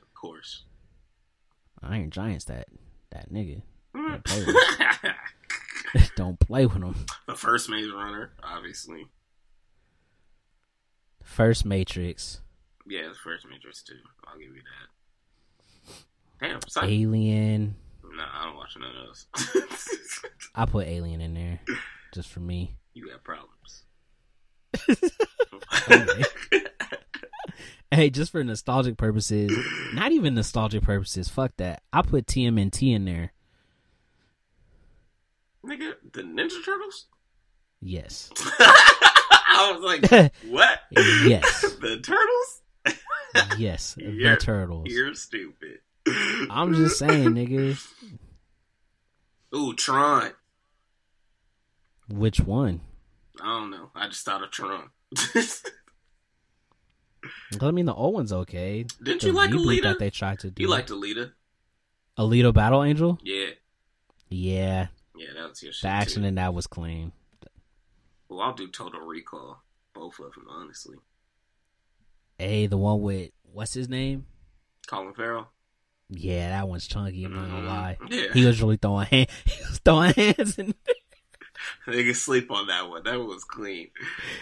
Of course. Iron Giant's that that nigga. the Don't play with Don't play with him. <laughs> <laughs> first Maze Runner, obviously. First Matrix, Yeah, the first Matrix too. I'll give you that. Damn, son. Alien. Nah, I don't watch none of those. <laughs> I put Alien in there just for me. you have problems. <laughs> Hey, just for nostalgic purposes, not even nostalgic purposes. Fuck that. I put TMNT in there. Nigga, the Ninja Turtles? Yes. <laughs> I was like, <laughs> what? yes. the Turtles? Yes. You're- The Turtles. You're stupid. I'm just saying, nigga. Ooh, Tron. Which one? I don't know. I just thought of Tron. <laughs> I mean, the old one's okay. Didn't The you like Alita? that they tried to do. you liked Alita? Alita Battle Angel? Yeah. Yeah, Yeah, that was your shit. the action Too. in that was clean. Well, I'll do Total Recall. Both of them, honestly. Hey, the one with what's his name? Colin Farrell. Yeah, that one's chunky. I'm not gonna Mhm. lie. Yeah. He was really throwing hand. <laughs> He was throwing hands, and <laughs> they can sleep on that one. That one was clean.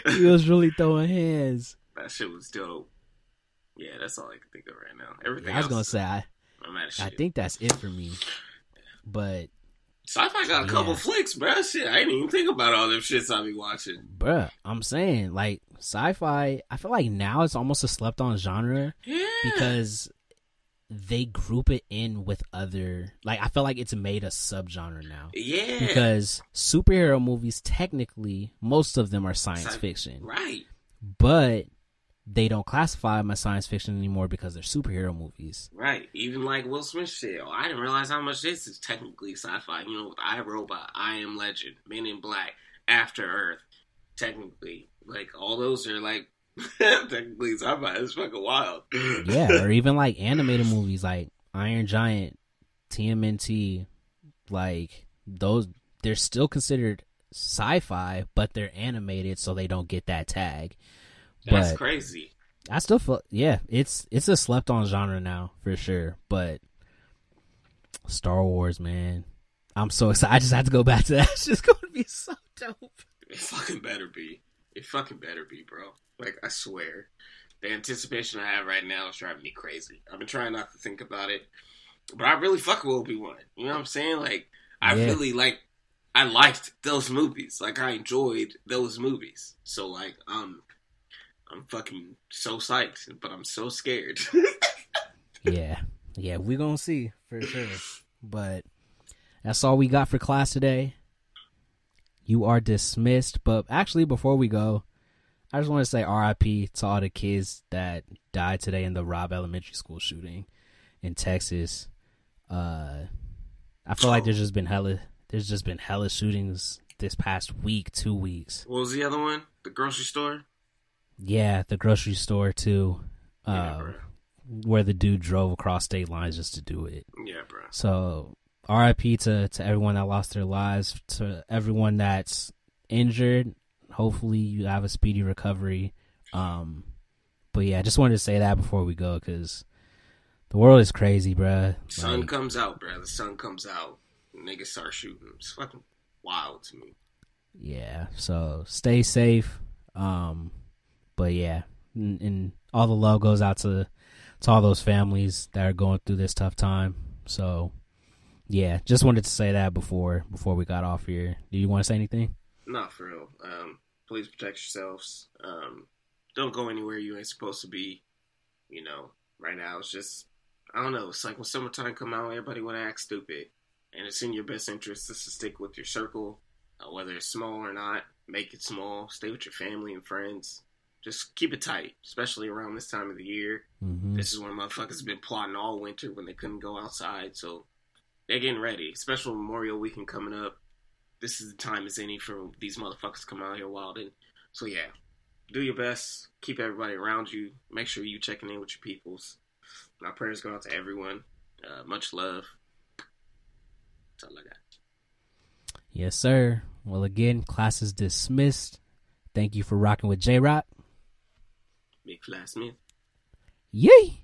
he was really <laughs> throwing hands. that shit was dope. Yeah, that's all I can think of right now. Everything I was gonna say I, I'm out of shit. I think that's it for me. But Sci-fi got a couple Yeah. flicks, bruh. Shit, I didn't even think about all them shits I be watching. bruh, I'm saying like sci-fi. I feel like now it's almost a slept-on genre Yeah. because they group it in with other. Like I feel like it's made a subgenre now. yeah. because superhero movies technically most of them are science Sci- fiction right. but they don't classify them as science fiction anymore because they're superhero movies Right. Even like Will Smith shit. Oh, I didn't realize how much this is technically sci-fi. You know, with I Robot, I Am Legend, Men in Black, After Earth. Technically, like all those are like <laughs> technically sci-fi. It's fucking wild. yeah or even like animated movies like iron giant tmnt like those they're still considered sci-fi but they're animated so they don't get that tag That's but crazy. I still feel yeah, it's it's a slept on genre now for sure. But Star Wars, man, I'm so excited. I just had to go back to that. <laughs> It's just going to be so dope. It fucking better be. It fucking better be, bro. Like I swear, the anticipation I have right now is driving me crazy. I've been trying not to think about it, but I really fuck with Obi Wan. You know what I'm saying? Like I Yeah. really like. I liked those movies. Like I enjoyed those movies. So like um, I'm fucking so psyched, but I'm so scared. <laughs> Yeah, yeah, we gonna see for sure. But that's all we got for class today. You are dismissed. But actually, before we go, I just want to say R.I.P. to all the kids that died today in the Robb Elementary School shooting in Texas. Uh, I feel like there's just been hella, there's just been hella shootings this past week, two weeks. what was the other one? The grocery store. Yeah, the grocery store too, uh, yeah, where the dude drove across state lines just to do it. Yeah, bro. So RIP to, to everyone that lost their lives, to everyone that's injured. Hopefully you have a speedy recovery. Um, but yeah, I just wanted to say that before we go because the world is crazy, bruh. Sun Like, comes out, bro. The sun comes out. Niggas start shooting. It's fucking wild to me. yeah, so stay safe. Um, but yeah, and, and all the love goes out to to all those families that are going through this tough time. So Yeah, just wanted to say that before before we got off here. Do you want to say anything? Not for real. Um, please protect yourselves. Um, don't go anywhere you ain't supposed to be. You know, right now it's just I don't know. It's like when summertime come out, everybody want to act stupid, and it's in your best interest just to stick with your circle, uh, whether it's small or not. Make it small. Stay with your family and friends. Just keep it tight, especially around this time of the year. Mm-hmm. This is when motherfuckers have been plotting all winter when they couldn't go outside, so they're getting ready. Special Memorial Weekend coming up. This is the time as any for these motherfuckers to come out here wilding. So yeah, do your best. Keep everybody around you. Make sure you checking in with your peoples. My prayers go out to everyone. Uh, much love. That's all I got. Yes, sir. Well, again, class is dismissed. Thank you for rocking with J Rock. Big Flat Smith. Yay!